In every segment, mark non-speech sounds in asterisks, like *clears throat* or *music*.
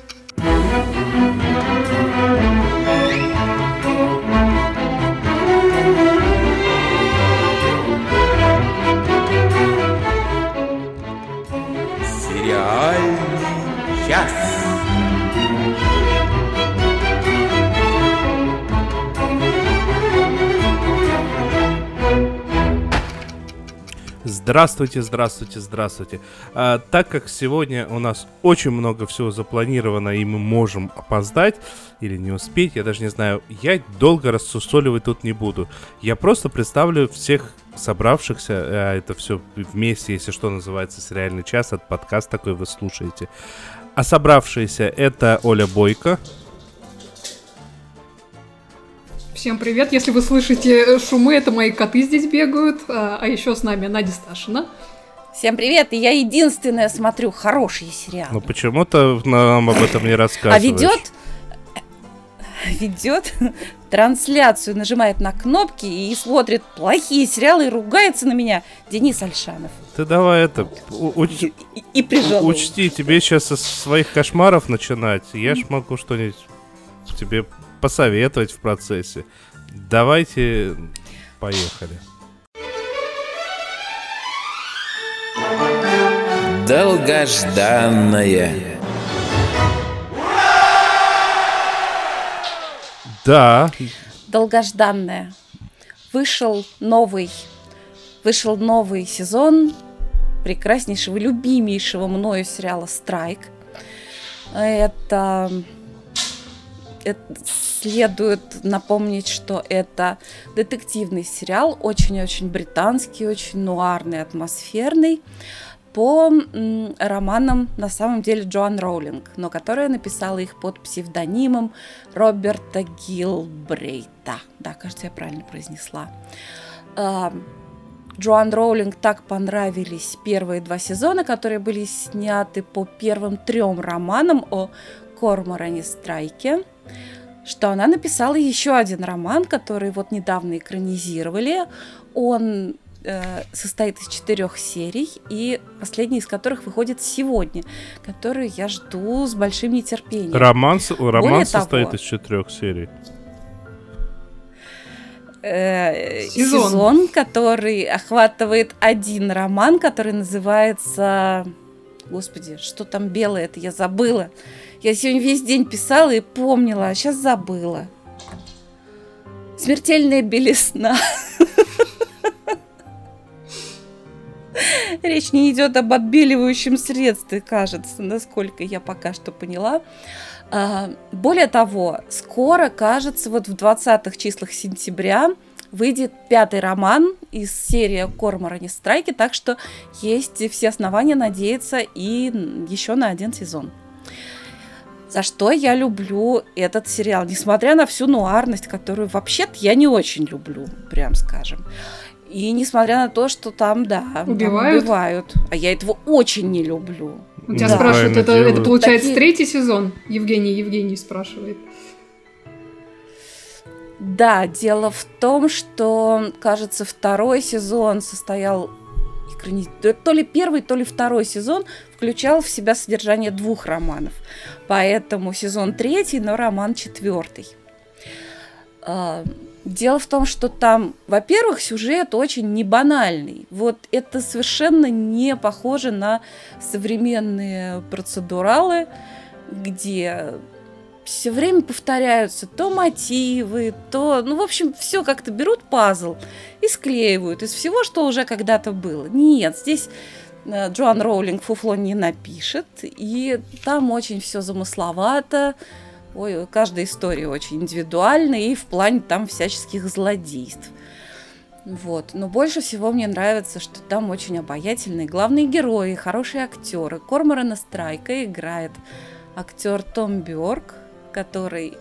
Thank you. Здравствуйте, здравствуйте, здравствуйте. А, так как сегодня у нас очень много всего запланировано, и мы можем опоздать или не успеть, я даже не знаю, я долго рассусоливать тут не буду. Я просто представлю всех собравшихся, а это все вместе, если что, называется «Сериальный час», от подкаст такой вы слушаете. А собравшиеся это Оля Бойко. Всем привет! Если вы слышите шумы, это мои коты здесь бегают. А, а еще с нами Надя Сташина. Всем привет! И я единственная смотрю хорошие сериалы. Ну почему-то нам об этом не рассказываешь. А ведет ведет трансляцию, нажимает на кнопки и смотрит плохие сериалы и ругается на меня Денис Альшанов. Ты давай это уч... и, и, и учти, тебе сейчас со своих кошмаров начинать. Я ж могу что-нибудь тебе посоветовать в процессе. Давайте, поехали. Долгожданное. Да. Долгожданное. Вышел новый, вышел новый сезон прекраснейшего, любимейшего мною сериала «Страйк». Это, это следует напомнить, что это детективный сериал, очень-очень британский, очень нуарный, атмосферный, по романам, на самом деле, Джоан Роулинг, но которая написала их под псевдонимом Роберта Гилбрейта. Да, кажется, я правильно произнесла. А, Джоан Роулинг так понравились первые два сезона, которые были сняты по первым трем романам о Корморане Страйке, что она написала еще один роман, который вот недавно экранизировали. Он э, состоит из четырех серий, и последний из которых выходит сегодня, которую я жду с большим нетерпением. Роман, роман состоит того, из четырех серий. Э, сезон. сезон, который охватывает один роман, который называется... Господи, что там белое, это я забыла. Я сегодня весь день писала и помнила, а сейчас забыла. Смертельная белесна. *laughs* Речь не идет об отбеливающем средстве, кажется, насколько я пока что поняла. А, более того, скоро, кажется, вот в 20-х числах сентября выйдет пятый роман из серии Корморани Страйки, так что есть все основания надеяться и еще на один сезон. За что я люблю этот сериал, несмотря на всю нуарность, которую вообще-то я не очень люблю, прям скажем. И несмотря на то, что там, да, убивают, там убивают а я этого очень не люблю. У тебя да. спрашивают, это, это получается Такие... третий сезон? Евгений, Евгений спрашивает. Да, дело в том, что, кажется, второй сезон состоял то ли первый, то ли второй сезон включал в себя содержание двух романов. Поэтому сезон третий, но роман четвертый. А, дело в том, что там, во-первых, сюжет очень не банальный. Вот это совершенно не похоже на современные процедуралы, где все время повторяются то мотивы, то, ну, в общем, все как-то берут пазл и склеивают из всего, что уже когда-то было. Нет, здесь э, Джоан Роулинг фуфло не напишет, и там очень все замысловато, Ой, каждая история очень индивидуальная и в плане там всяческих злодейств. Вот. Но больше всего мне нравится, что там очень обаятельные главные герои, хорошие актеры. Корморана Страйка играет актер Том Бёрк, который,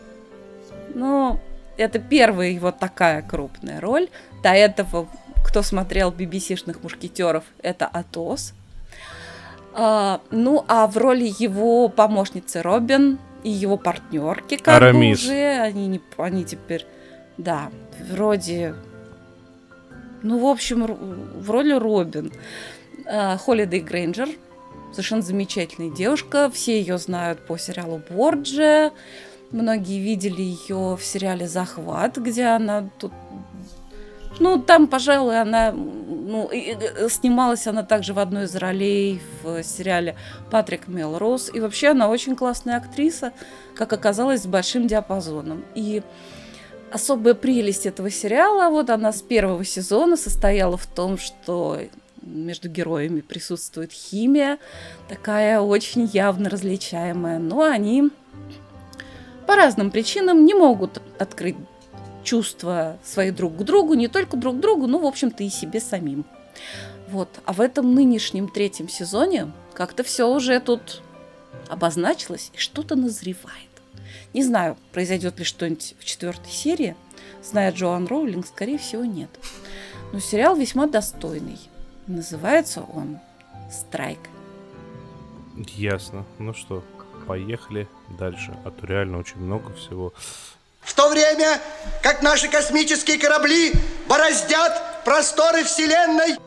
ну, это первая его такая крупная роль. До этого, кто смотрел BBC-шных мушкетеров, это Атос. А, ну, а в роли его помощницы Робин и его партнерки, как Арамис. уже, они, не, они теперь, да, вроде, ну, в общем, в роли Робин. А, Холидей Грейнджер, совершенно замечательная девушка. Все ее знают по сериалу Борджи. Многие видели ее в сериале Захват, где она тут ну, там, пожалуй, она ну, снималась она также в одной из ролей в сериале Патрик Мелроуз. И вообще она очень классная актриса, как оказалось, с большим диапазоном. И особая прелесть этого сериала, вот она с первого сезона состояла в том, что между героями присутствует химия, такая очень явно различаемая, но они по разным причинам не могут открыть чувства свои друг к другу, не только друг к другу, но, в общем-то, и себе самим. Вот. А в этом нынешнем третьем сезоне как-то все уже тут обозначилось и что-то назревает. Не знаю, произойдет ли что-нибудь в четвертой серии. Зная Джоан Роулинг, скорее всего, нет. Но сериал весьма достойный. Называется он «Страйк». Ясно. Ну что, поехали дальше. А то реально очень много всего. В то время, как наши космические корабли бороздят просторы Вселенной,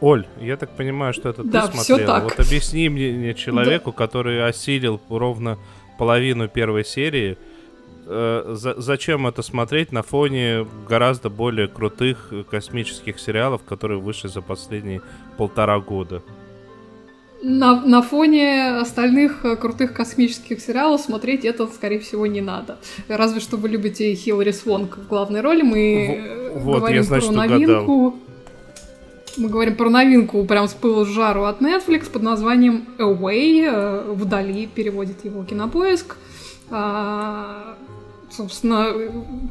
Оль, я так понимаю, что это да, ты смотрела. так. Вот объясни мне человеку, да. который осилил ровно половину первой серии, э, за, зачем это смотреть на фоне гораздо более крутых космических сериалов, которые вышли за последние полтора года? на, на фоне остальных э, крутых космических сериалов смотреть это, скорее всего, не надо. Разве что вы любите Хиллари Свонг в главной роли. Мы в, вот, говорим я, значит, про новинку. Угадал. Мы говорим про новинку прям с пылу с жару от Netflix под названием Away. Э, Вдали переводит его кинопоиск. А, собственно,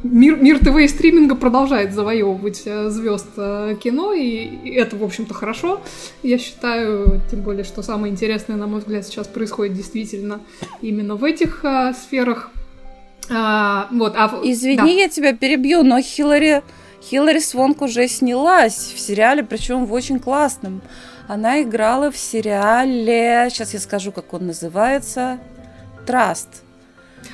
мир, мир ТВ и стриминга продолжает завоевывать э, звезд э, кино, и это, в общем-то, хорошо, я считаю, тем более, что самое интересное, на мой взгляд, сейчас происходит действительно именно в этих а, сферах. А, вот, а, Извини, да. я тебя перебью, но Хиллари, Хиллари Свонк уже снялась в сериале, причем в очень классном. Она играла в сериале, сейчас я скажу, как он называется, «Траст».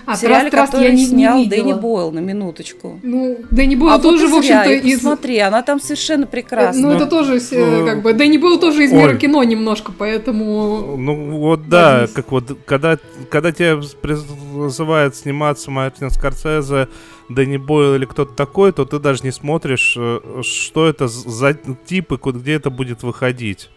А, сериале, Траст, который я не, снял не Дэнни Бойл, на минуточку. Ну, Дэнни Бойл а тоже, вот в общем-то, из... Смотри, она там совершенно прекрасна. Ну, это тоже, э, как бы, Дэнни Бойл тоже из мира кино немножко, поэтому... Ну, вот да, Возьмись. как вот, когда, когда тебя призывают сниматься Мартин Скорсезе, Дэнни Бойл или кто-то такой, то ты даже не смотришь, э, что это за типы, где это будет выходить.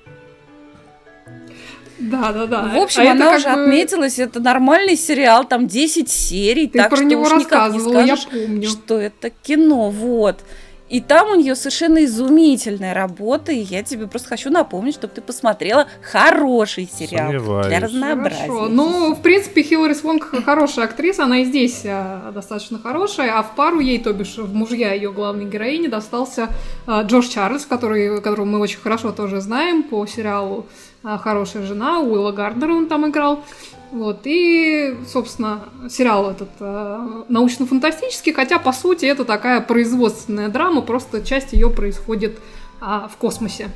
Да, да, да. В общем, а она уже бы... отметилась, это нормальный сериал, там 10 серий, Ты так про что него уж рассказывала, не скажешь, я помню. что это кино, вот. И там у нее совершенно изумительная работа, и я тебе просто хочу напомнить, чтобы ты посмотрела хороший сериал Сомневаюсь. для разнообразия. Хорошо. Ну, в принципе, Хиллари Свонг хорошая актриса, она и здесь а, достаточно хорошая, а в пару ей, то бишь в мужья ее главной героини, достался а, Джордж Чарльз, который, которого мы очень хорошо тоже знаем по сериалу а, «Хорошая жена», Уилла Гарднера он там играл. Вот, и, собственно, сериал этот э, научно-фантастический, хотя, по сути, это такая производственная драма, просто часть ее происходит э, в космосе.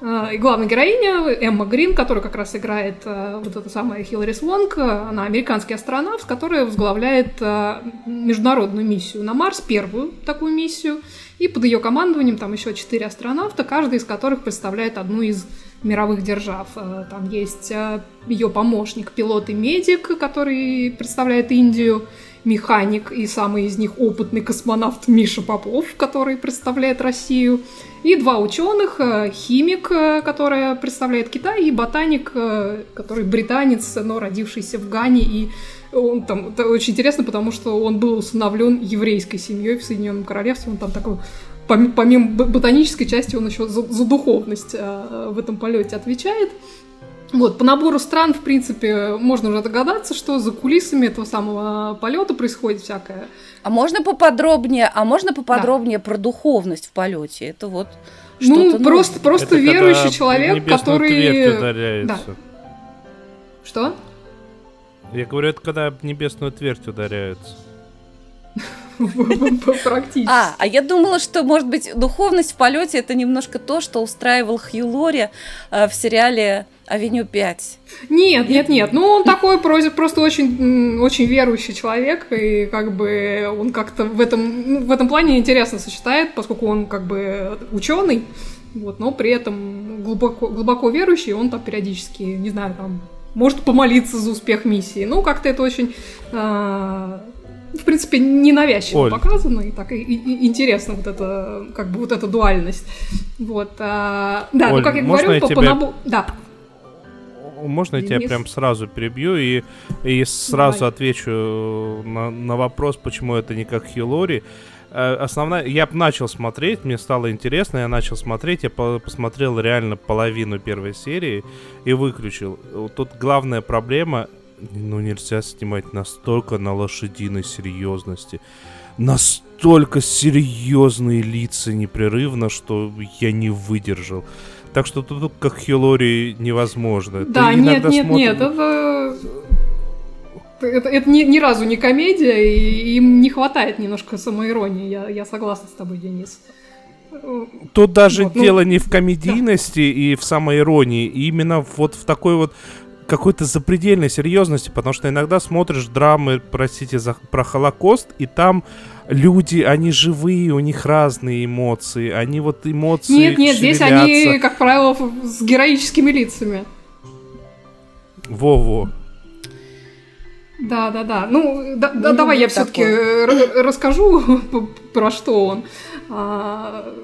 Э, и главная героиня Эмма Грин, которая как раз играет э, вот эта самая Хиллари Свонг, она американский астронавт, которая возглавляет э, международную миссию на Марс, первую такую миссию, и под ее командованием там еще четыре астронавта, каждый из которых представляет одну из мировых держав. Э, там есть э, ее помощник, пилот и медик, который представляет Индию, механик и самый из них опытный космонавт Миша Попов, который представляет Россию, и два ученых, э, химик, которая представляет Китай, и ботаник, который британец, но родившийся в Гане, и он там, это очень интересно, потому что он был усыновлен еврейской семьей в Соединенном Королевстве, он там такой помимо ботанической части, он еще за, за духовность э, в этом полете отвечает. Вот, по набору стран, в принципе, можно уже догадаться, что за кулисами этого самого полета происходит всякое. А можно поподробнее, а можно поподробнее да. про духовность в полете? Это вот ну, просто, просто Это верующий человек, который... Да. Что? Я говорю, это когда небесную твердь ударяется. *laughs* Практически. А, а я думала, что, может быть, духовность в полете это немножко то, что устраивал Хью Лори э, в сериале Авеню 5. Нет, нет, нет. Ну, он такой просто очень, очень верующий человек, и как бы он как-то в этом, ну, в этом плане интересно сочетает, поскольку он как бы ученый, вот, но при этом глубоко, глубоко верующий, он там периодически, не знаю, там, может помолиться за успех миссии. Ну, как-то это очень э, в принципе, ненавязчиво Оль. показано, и так и, и, интересно вот это, как бы вот эта дуальность. Вот, а, да, ну, Оль, ну как я говорю, по, тебя... по набору... Да. Можно я тебя прям сразу перебью и, и сразу Давай. отвечу на, на вопрос, почему это не как Хилори. Э, основная, я начал смотреть, мне стало интересно, я начал смотреть, я по посмотрел реально половину первой серии и выключил. Тут главная проблема ну нельзя снимать настолько на лошадиной серьезности. Настолько серьезные лица непрерывно, что я не выдержал. Так что тут как Хилори невозможно. Да, Ты нет, нет, смотр... нет, это... Это, это ни, ни разу не комедия, и им не хватает немножко самоиронии. Я, я согласна с тобой, Денис. Тут даже вот, ну, дело не в комедийности да. и в самоиронии, именно вот в такой вот какой-то запредельной серьезности, потому что иногда смотришь драмы, простите, за, про Холокост, и там люди, они живые, у них разные эмоции, они вот эмоции Нет, нет, здесь они, как правило, с героическими лицами. Во-во. Да, да, да. Ну, да, да, давай я все-таки расскажу, *laughs* про что он. А,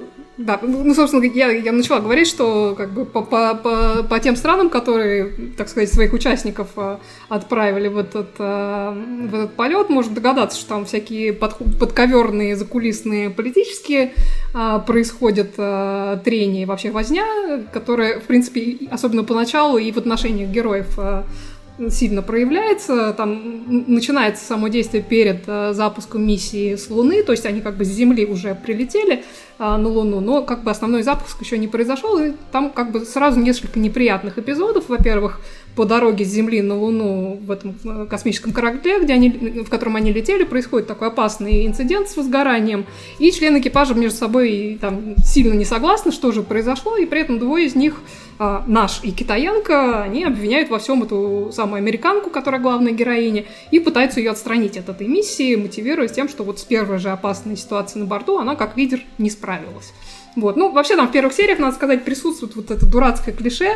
да, ну, ну, собственно, я, я начала говорить, что как бы по, по, по, по тем странам, которые, так сказать, своих участников а, отправили в этот, а, в этот полет, можно догадаться, что там всякие под, подковерные, закулисные политические а, происходят трения и вообще возня, которые, в принципе, особенно поначалу и в отношениях героев сильно проявляется. Там начинается само действие перед а, запуском миссии с Луны, то есть они как бы с Земли уже прилетели а, на Луну, но как бы основной запуск еще не произошел, и там как бы сразу несколько неприятных эпизодов. Во-первых, по дороге с Земли на Луну в этом э, космическом корабле, где они, в котором они летели, происходит такой опасный инцидент с возгоранием, и члены экипажа между собой там сильно не согласны, что же произошло, и при этом двое из них а, наш и китаянка, они обвиняют во всем эту самую американку, которая главная героиня, и пытаются ее отстранить от этой миссии, мотивируя тем, что вот с первой же опасной ситуации на борту она как лидер не справилась. Вот. Ну, вообще там в первых сериях, надо сказать, присутствует вот это дурацкое клише,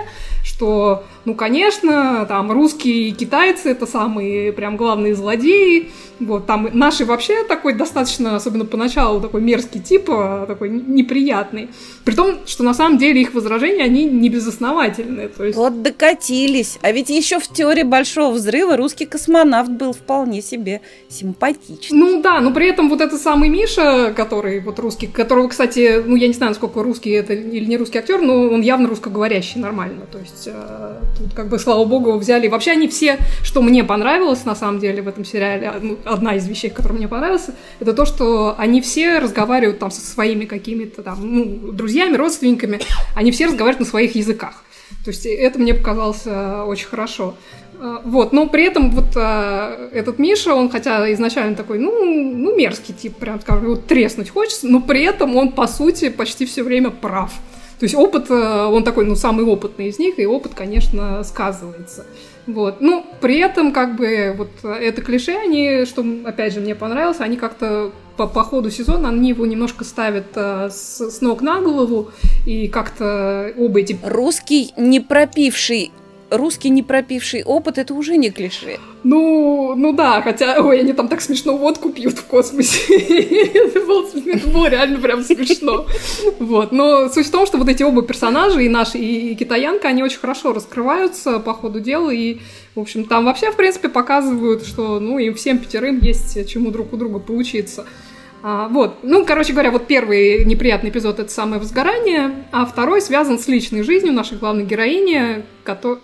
что, ну, конечно, там русские и китайцы это самые прям главные злодеи. Вот, там наши вообще такой достаточно, особенно поначалу, такой мерзкий тип, а, такой неприятный. При том, что на самом деле их возражения, они не безосновательные. То есть... Вот докатились. А ведь еще в теории Большого Взрыва русский космонавт был вполне себе симпатичный. Ну да, но при этом вот этот самый Миша, который вот русский, которого, кстати, ну я не знаю, насколько русский это или не русский актер, но он явно русскоговорящий нормально. То есть э, тут как бы, слава богу, взяли. Вообще они все, что мне понравилось на самом деле в этом сериале, одна из вещей, которая мне понравилась, это то, что они все разговаривают там со своими какими-то там, ну, друзьями, родственниками, они все разговаривают на своих языках. То есть это мне показалось э, очень хорошо. Э, вот, но при этом вот а, этот Миша, он хотя изначально такой, ну, ну мерзкий тип, прям скажем, вот треснуть хочется, но при этом он, по сути, почти все время прав. То есть опыт, он такой, ну, самый опытный из них, и опыт, конечно, сказывается. Вот. Ну, при этом, как бы, вот это клише, они, что, опять же, мне понравилось, они как-то по, по ходу сезона, они его немножко ставят а, с, с ног на голову, и как-то оба эти... Русский, не пропивший русский не пропивший опыт, это уже не клише. Ну, ну да, хотя, ой, они там так смешно водку пьют в космосе. это, было, это реально прям смешно. Вот, но суть в том, что вот эти оба персонажа, и наш, и, и китаянка, они очень хорошо раскрываются по ходу дела, и, в общем, там вообще, в принципе, показывают, что, ну, им всем пятерым есть чему друг у друга поучиться. А, вот, ну, короче говоря, вот первый неприятный эпизод — это самое возгорание, а второй связан с личной жизнью нашей главной героини, которая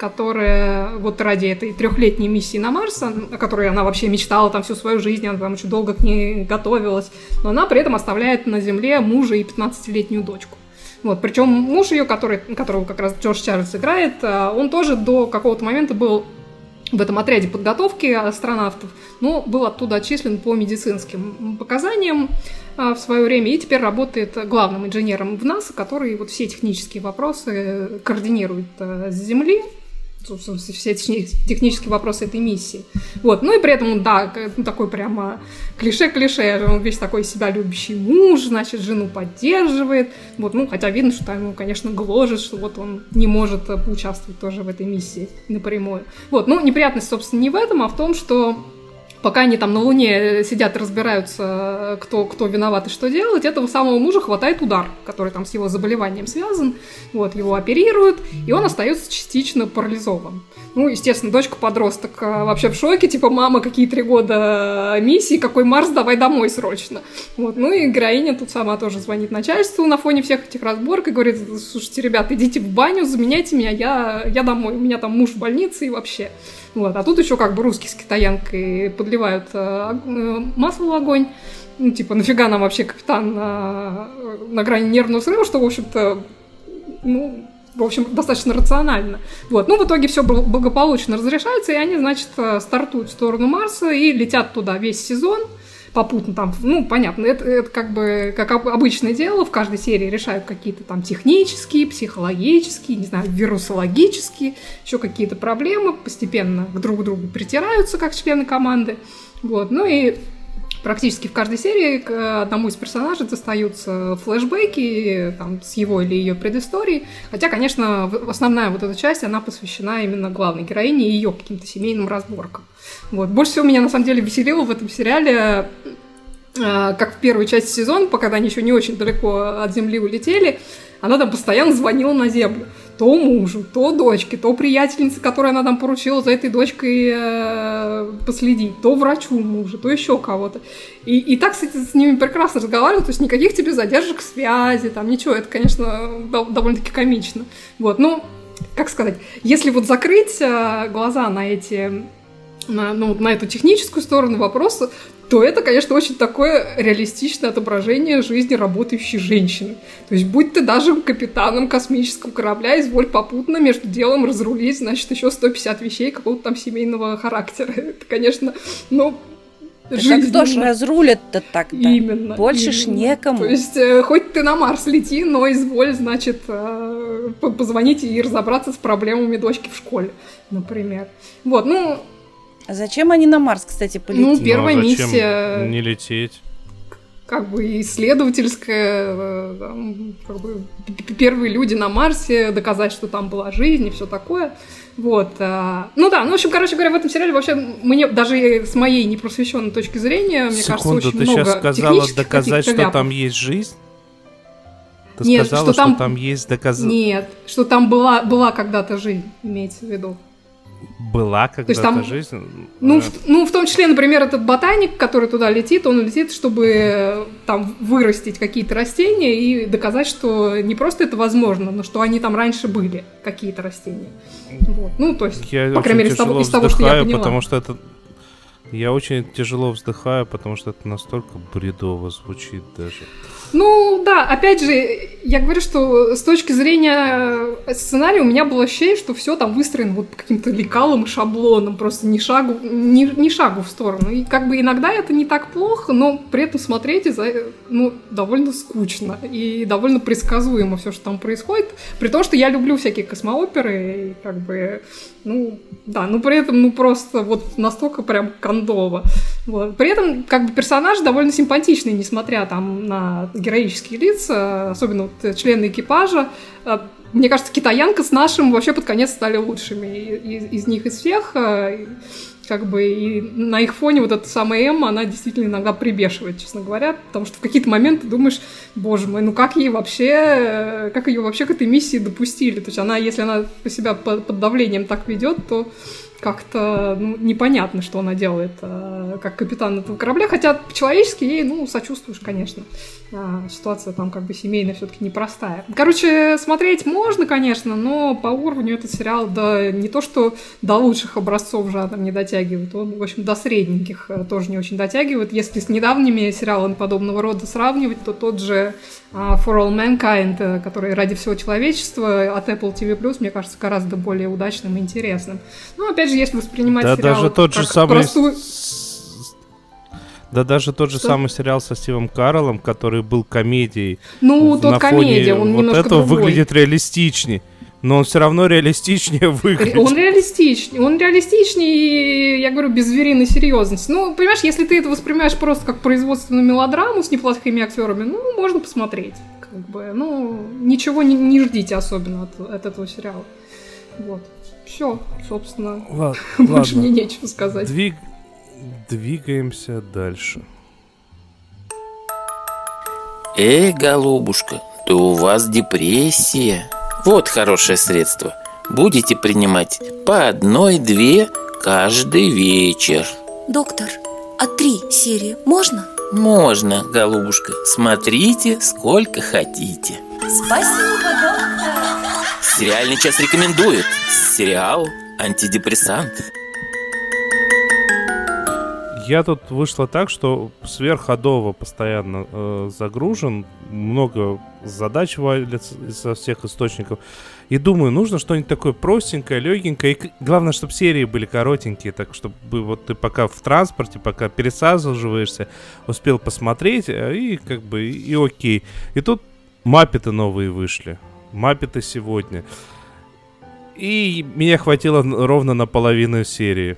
которая вот ради этой трехлетней миссии на Марс, о которой она вообще мечтала там всю свою жизнь, она там очень долго к ней готовилась, но она при этом оставляет на Земле мужа и 15-летнюю дочку. Вот, причем муж ее, который, которого как раз Джордж Чарльз играет, а, он тоже до какого-то момента был в этом отряде подготовки астронавтов, но был оттуда отчислен по медицинским показаниям а, в свое время и теперь работает главным инженером в НАСА, который вот все технические вопросы координирует а, с Земли все технические вопросы этой миссии. Вот. Ну и при этом, да, ну, такой прямо клише-клише, он весь такой себя любящий муж, значит, жену поддерживает. Вот, ну, хотя видно, что ему, конечно, гложет, что вот он не может поучаствовать тоже в этой миссии напрямую. Вот, ну, неприятность, собственно, не в этом, а в том, что пока они там на Луне сидят разбираются, кто, кто виноват и что делать, этого самого мужа хватает удар, который там с его заболеванием связан. Вот, его оперируют, и он остается частично парализован. Ну, естественно, дочка-подросток а, вообще в шоке, типа, мама, какие три года миссии, какой Марс, давай домой срочно. Вот, ну и героиня тут сама тоже звонит начальству на фоне всех этих разборок и говорит, слушайте, ребят, идите в баню, заменяйте меня, я, я домой, у меня там муж в больнице и вообще. Вот. А тут еще как бы русские с китаянкой подливают э, э, масло в огонь. Ну, типа, нафига нам вообще капитан на, на грани нервного срыва, что, в общем-то, ну, в общем, достаточно рационально. Вот. Ну, в итоге все благополучно разрешается, и они, значит, э, стартуют в сторону Марса и летят туда весь сезон – попутно там, ну, понятно, это, это как бы как обычное дело, в каждой серии решают какие-то там технические, психологические, не знаю, вирусологические, еще какие-то проблемы, постепенно к друг другу притираются как члены команды, вот, ну и практически в каждой серии к одному из персонажей достаются флешбеки там, с его или ее предысторией. Хотя, конечно, основная вот эта часть, она посвящена именно главной героине и ее каким-то семейным разборкам. Вот. Больше всего меня на самом деле веселило в этом сериале э, как в первой части сезона, пока они еще не очень далеко от Земли улетели, она там постоянно звонила на Землю. То мужу, то дочке, то приятельнице, которой она там поручила за этой дочкой э, последить, то врачу мужа, то еще кого-то. И, и так, кстати, с ними прекрасно разговаривал, то есть никаких тебе задержек связи, там ничего, это, конечно, довольно-таки комично. Вот, ну, как сказать, если вот закрыть э, глаза на эти на, ну, на эту техническую сторону вопроса, то это, конечно, очень такое реалистичное отображение жизни работающей женщины. То есть, будь ты даже капитаном космического корабля, изволь попутно между делом разрулить, значит, еще 150 вещей какого-то там семейного характера. *laughs* Это, конечно, ну, Жизнь. кто ж разрулит-то тогда? Именно. Больше именно. ж некому. То есть, э, хоть ты на Марс лети, но изволь, значит, э, позвонить и разобраться с проблемами дочки в школе, например. Вот, ну, а зачем они на Марс, кстати, полетели? Ну, первая ну, а миссия... не лететь? Как бы исследовательская, там, как бы первые люди на Марсе, доказать, что там была жизнь и все такое. Вот. А, ну да, ну, в общем, короче говоря, в этом сериале вообще мне, даже с моей непросвещенной точки зрения, мне Секунду, кажется, очень ты много сейчас сказала доказать, что ляпов. там есть жизнь? Ты Нет, сказала, что там, что там есть доказательство? Нет, что там была, была когда-то жизнь, имеется в виду была когда-то там, жизнь. Ну, в, ну, в том числе, например, этот ботаник, который туда летит, он летит, чтобы э, там вырастить какие-то растения и доказать, что не просто это возможно, но что они там раньше были, какие-то растения. Вот. Ну, то есть, я по крайней мере, из того, из того, что я поняла. потому что это я очень тяжело вздыхаю, потому что это настолько бредово звучит даже. Ну, да, опять же, я говорю, что с точки зрения сценария у меня было ощущение, что все там выстроено вот каким-то лекалом и шаблоном, просто ни шагу, ни, ни шагу в сторону. И как бы иногда это не так плохо, но при этом смотреть из ну, довольно скучно и довольно предсказуемо все, что там происходит. При том, что я люблю всякие космооперы, и как бы, ну, да, но при этом, ну, просто вот настолько прям кондово. Вот. При этом, как бы, персонаж довольно симпатичный, несмотря там на героические лица, особенно вот члены экипажа. А, мне кажется, китаянка с нашим вообще под конец стали лучшими из, из них из всех. Как бы и на их фоне вот эта самая Эмма, она действительно иногда прибешивает, честно говоря, потому что в какие-то моменты думаешь, боже мой, ну как ей вообще, как ее вообще к этой миссии допустили? То есть она, если она по себя под давлением так ведет, то как-то ну, непонятно, что она делает э, как капитан этого корабля, хотя по-человечески ей, ну, сочувствуешь, конечно. А, ситуация там как бы семейная все-таки непростая. Короче, смотреть можно, конечно, но по уровню этот сериал, да, не то что до лучших образцов жанра не дотягивает, он, в общем, до средненьких э, тоже не очень дотягивает. Если с недавними сериалами подобного рода сравнивать, то тот же For All Mankind, э, который ради всего человечества от Apple TV+, мне кажется, гораздо более удачным и интересным. Ну, опять же, если воспринимать да, сериал даже тот как же самый... простую да даже тот же Что? самый сериал со Стивом Карлом, который был комедией. Ну, тот комедия, он вот немножко этого другой. выглядит реалистичнее. Но он все равно реалистичнее *laughs* выглядит. Он реалистичнее, он реалистичнее, я говорю, без звериной серьезности. Ну, понимаешь, если ты это воспринимаешь просто как производственную мелодраму с неплохими актерами, ну, можно посмотреть. Как бы, ну, ничего не, не ждите особенно от, от этого сериала. Вот. Все, собственно. Ладно, *laughs* Больше ладно. мне нечего сказать. Двиг... Двигаемся дальше. Эй, голубушка, то у вас депрессия. Вот хорошее средство. Будете принимать по одной-две каждый вечер. Доктор, а три серии можно? Можно, голубушка. Смотрите, сколько хотите. Спасибо, доктор. Сериальный час рекомендует. Сериал «Антидепрессант». Я тут вышло так, что сверхходово постоянно э, загружен, много задач валится со всех источников. И думаю, нужно что-нибудь такое простенькое, легенькое. И главное, чтобы серии были коротенькие, так чтобы вот ты пока в транспорте, пока пересаживаешься, успел посмотреть, э, и как бы и, и окей. И тут маппеты новые вышли. Маппеты сегодня. И меня хватило ровно на половину серии.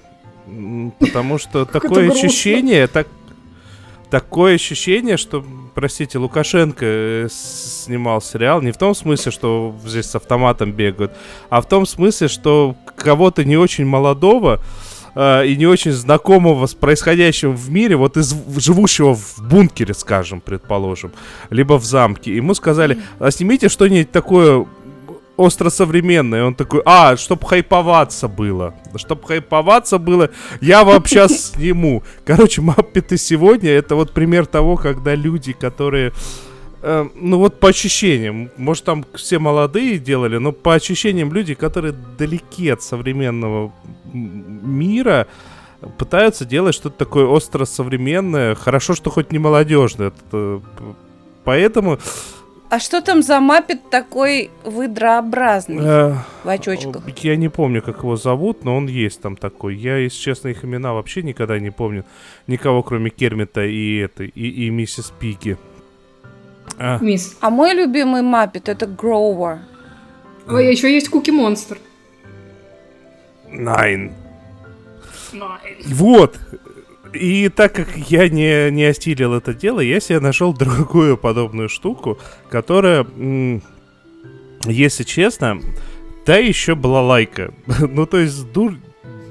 Потому что такое ощущение, так, такое ощущение, что, простите, Лукашенко э, снимал сериал не в том смысле, что здесь с автоматом бегают, а в том смысле, что кого-то не очень молодого э, и не очень знакомого с происходящим в мире, вот из живущего в бункере, скажем, предположим, либо в замке, ему сказали, а снимите что-нибудь такое остро современное. Он такой, а, чтоб хайповаться было. Чтоб хайповаться было, я вам сейчас *laughs* сниму. Короче, маппеты сегодня это вот пример того, когда люди, которые э, ну вот по ощущениям, может там все молодые делали, но по ощущениям люди, которые далеки от современного мира, пытаются делать что-то такое остро современное. Хорошо, что хоть не молодежное. Э, Поэтому А что там за маппет такой выдрообразный э, в очочках? Я не помню, как его зовут, но он есть там такой. Я, если честно, их имена вообще никогда не помню. Никого, кроме Кермита и этой, и, и миссис Пиги. А, Мисс. А мой любимый маппет это Гроувер. Ой, еще есть Куки Монстр. Найн. Вот. И так как я не, не осилил это дело, я себе нашел *laughs* другую подобную штуку, которая, если честно, та еще была лайка. *laughs* ну, то есть, дурь,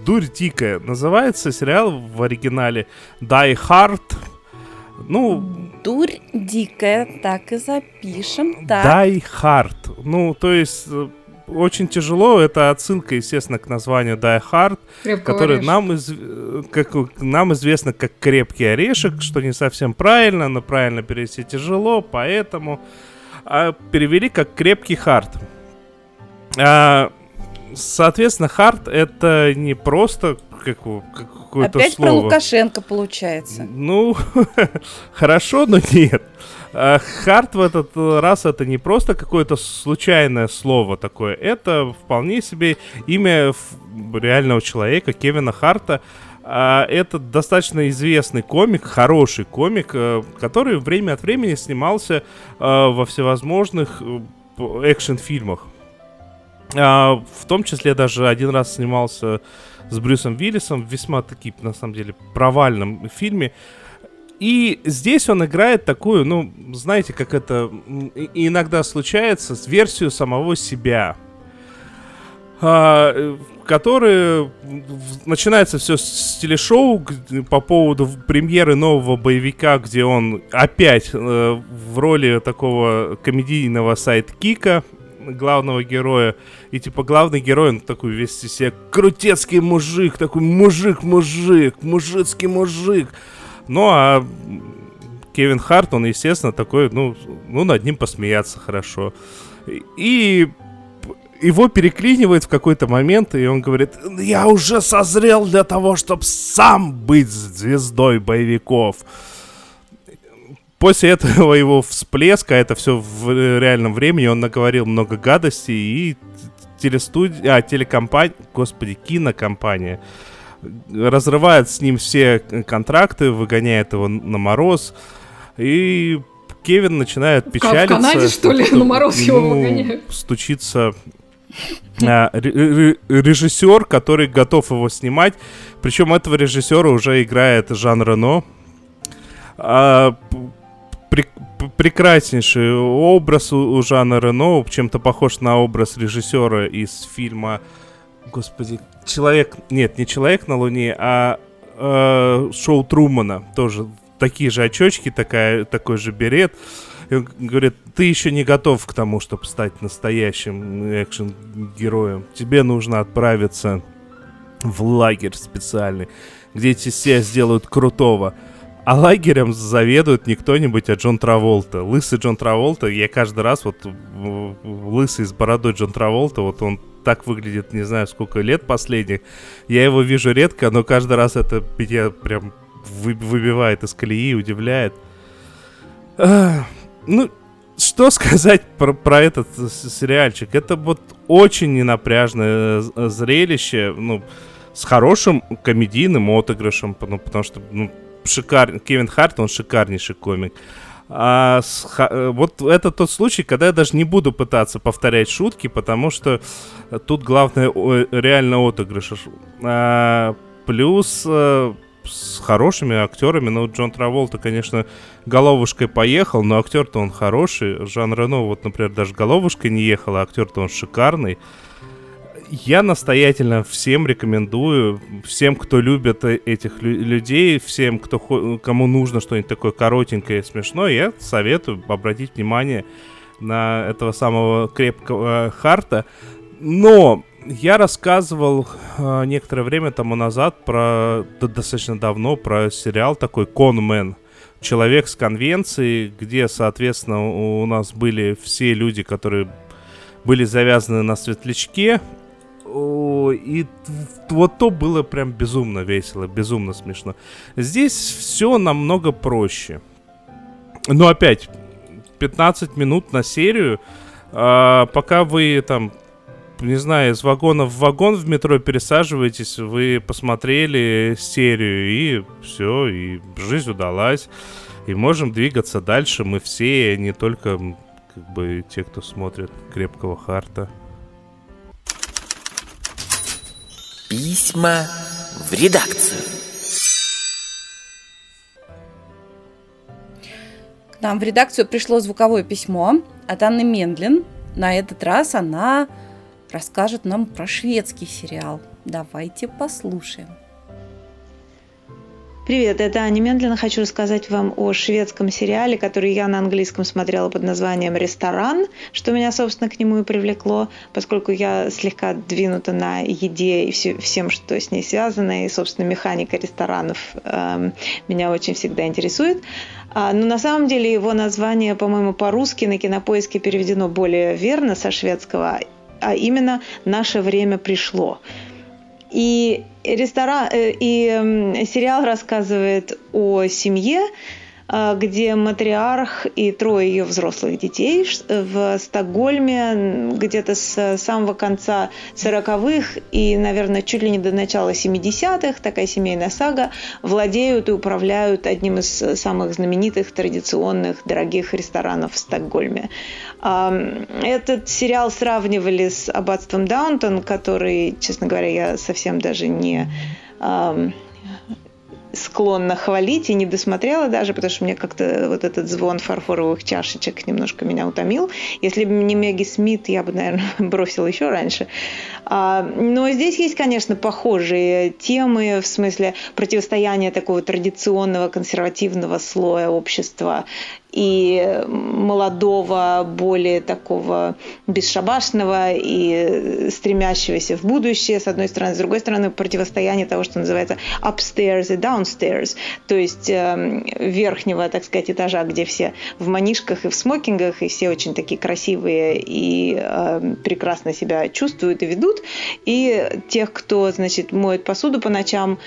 дурь дикая. Называется сериал в оригинале Die Hard. Ну, Дурь дикая, так и запишем. Так. Die Hard. Ну, то есть, э, очень тяжело. Это отсылка, естественно, к названию Die Hard. Крепкого который орешка. нам, из- э, как, нам известно как крепкий орешек, что не совсем правильно, но правильно перевести тяжело, поэтому а, перевели как крепкий хард. А, соответственно, хард это не просто как, какое-то Опять про слово. Лукашенко получается. Ну, *laughs* хорошо, но нет. А, Хард в этот раз это не просто какое-то случайное слово такое, это вполне себе имя реального человека, Кевина Харта. А, Это достаточно известный комик, хороший комик, э, который время от времени снимался э, во всевозможных э, экшн-фильмах. А, В том числе даже один раз снимался с Брюсом Виллисом в весьма таки, на самом деле, провальном фильме. И здесь он играет такую, ну, знаете, как это иногда случается, версию самого себя. А, э, который в- начинается все с телешоу по поводу премьеры нового боевика, где он опять э, в роли такого комедийного сайт-кика главного героя. И типа главный герой, он такой весь из себя крутецкий мужик, такой мужик-мужик, мужицкий мужик. Ну а Кевин Харт, он, естественно, такой, ну, ну над ним посмеяться хорошо. И- его переклинивает в какой-то момент, и он говорит, я уже созрел для того, чтобы сам быть звездой боевиков. После этого его всплеска, это все в реальном времени, он наговорил много гадостей, и телестудия, а, телекомпания, господи, кинокомпания разрывает с ним все э, контракты, выгоняет его на мороз, и Кевин начинает в печалиться. Канаде, что ли, на мороз его ну, выгоняют? Стучится а, режиссер, который готов его снимать. Причем этого режиссера уже играет Жан Рено. А, прекраснейший образ у, у Жана Рено, чем-то похож на образ режиссера из фильма, господи, человек, нет, не человек на Луне, а э, шоу Трумана, тоже такие же очечки, такая, такой же берет. И он говорит, ты еще не готов к тому, чтобы стать настоящим экшен-героем. Тебе нужно отправиться в лагерь специальный, где эти все сделают крутого. А лагерем заведует не кто-нибудь, а Джон Траволта. Лысый Джон Траволта, я каждый раз вот лысый с бородой Джон Траволта, вот он так выглядит, не знаю, сколько лет последних. Я его вижу редко, но каждый раз это меня прям выбивает из колеи, удивляет. Ну, что сказать *laughs* про, про этот сериальчик? Это вот очень ненапряжное э, зрелище, ну, с хорошим комедийным отыгрышем, ну, потому что, ну, шикарный. Кевин Харт, он шикарнейший комик. А с, э, вот это тот случай, когда я даже не буду пытаться повторять шутки, потому что тут главное реально отыгрыш. А, плюс а, с хорошими актерами, ну, Джон Траволта, конечно, головушкой поехал, но актер-то он хороший. Жан Рено, вот, например, даже головушкой не ехал, а актер-то он шикарный я настоятельно всем рекомендую, всем, кто любит э, этих лю- людей, всем, кто кому нужно что-нибудь такое коротенькое и смешное, я советую обратить внимание на этого самого крепкого Харта. Но я рассказывал э, некоторое время тому назад про да, достаточно давно про сериал такой Конмен. Человек с конвенцией, где, соответственно, у нас были все люди, которые были завязаны на светлячке, и вот то было прям безумно весело, безумно смешно. Здесь все намного проще. Но опять, 15 минут на серию, а, пока вы там, не знаю, из вагона в вагон в метро пересаживаетесь, вы посмотрели серию, и все, и жизнь удалась. И можем двигаться дальше. Мы все, не только как бы те, кто смотрит крепкого харта. Письма в редакцию. К нам в редакцию пришло звуковое письмо от Анны Мендлин. На этот раз она расскажет нам про шведский сериал. Давайте послушаем. Привет, это Аня Мендлина. Хочу рассказать вам о шведском сериале, который я на английском смотрела под названием «Ресторан», что меня, собственно, к нему и привлекло, поскольку я слегка двинута на еде и все, всем, что с ней связано, и, собственно, механика ресторанов э, меня очень всегда интересует. А, но на самом деле его название, по-моему, по-русски на кинопоиске переведено более верно со шведского, а именно «Наше время пришло». И ресторан, э, и сериал рассказывает о семье, где матриарх и трое ее взрослых детей в Стокгольме где-то с самого конца 40-х и, наверное, чуть ли не до начала 70-х, такая семейная сага, владеют и управляют одним из самых знаменитых, традиционных, дорогих ресторанов в Стокгольме. Этот сериал сравнивали с «Аббатством Даунтон», который, честно говоря, я совсем даже не склонна хвалить и не досмотрела даже, потому что мне как-то вот этот звон фарфоровых чашечек немножко меня утомил. Если бы не Меги Смит, я бы, наверное, *laughs* бросила еще раньше. А, но здесь есть, конечно, похожие темы в смысле противостояния такого традиционного консервативного слоя общества и молодого, более такого бесшабашного и стремящегося в будущее, с одной стороны, с другой стороны, противостояние того, что называется upstairs и downstairs, то есть э, верхнего, так сказать, этажа, где все в манишках и в смокингах, и все очень такие красивые и э, прекрасно себя чувствуют и ведут, и тех, кто, значит, моет посуду по ночам,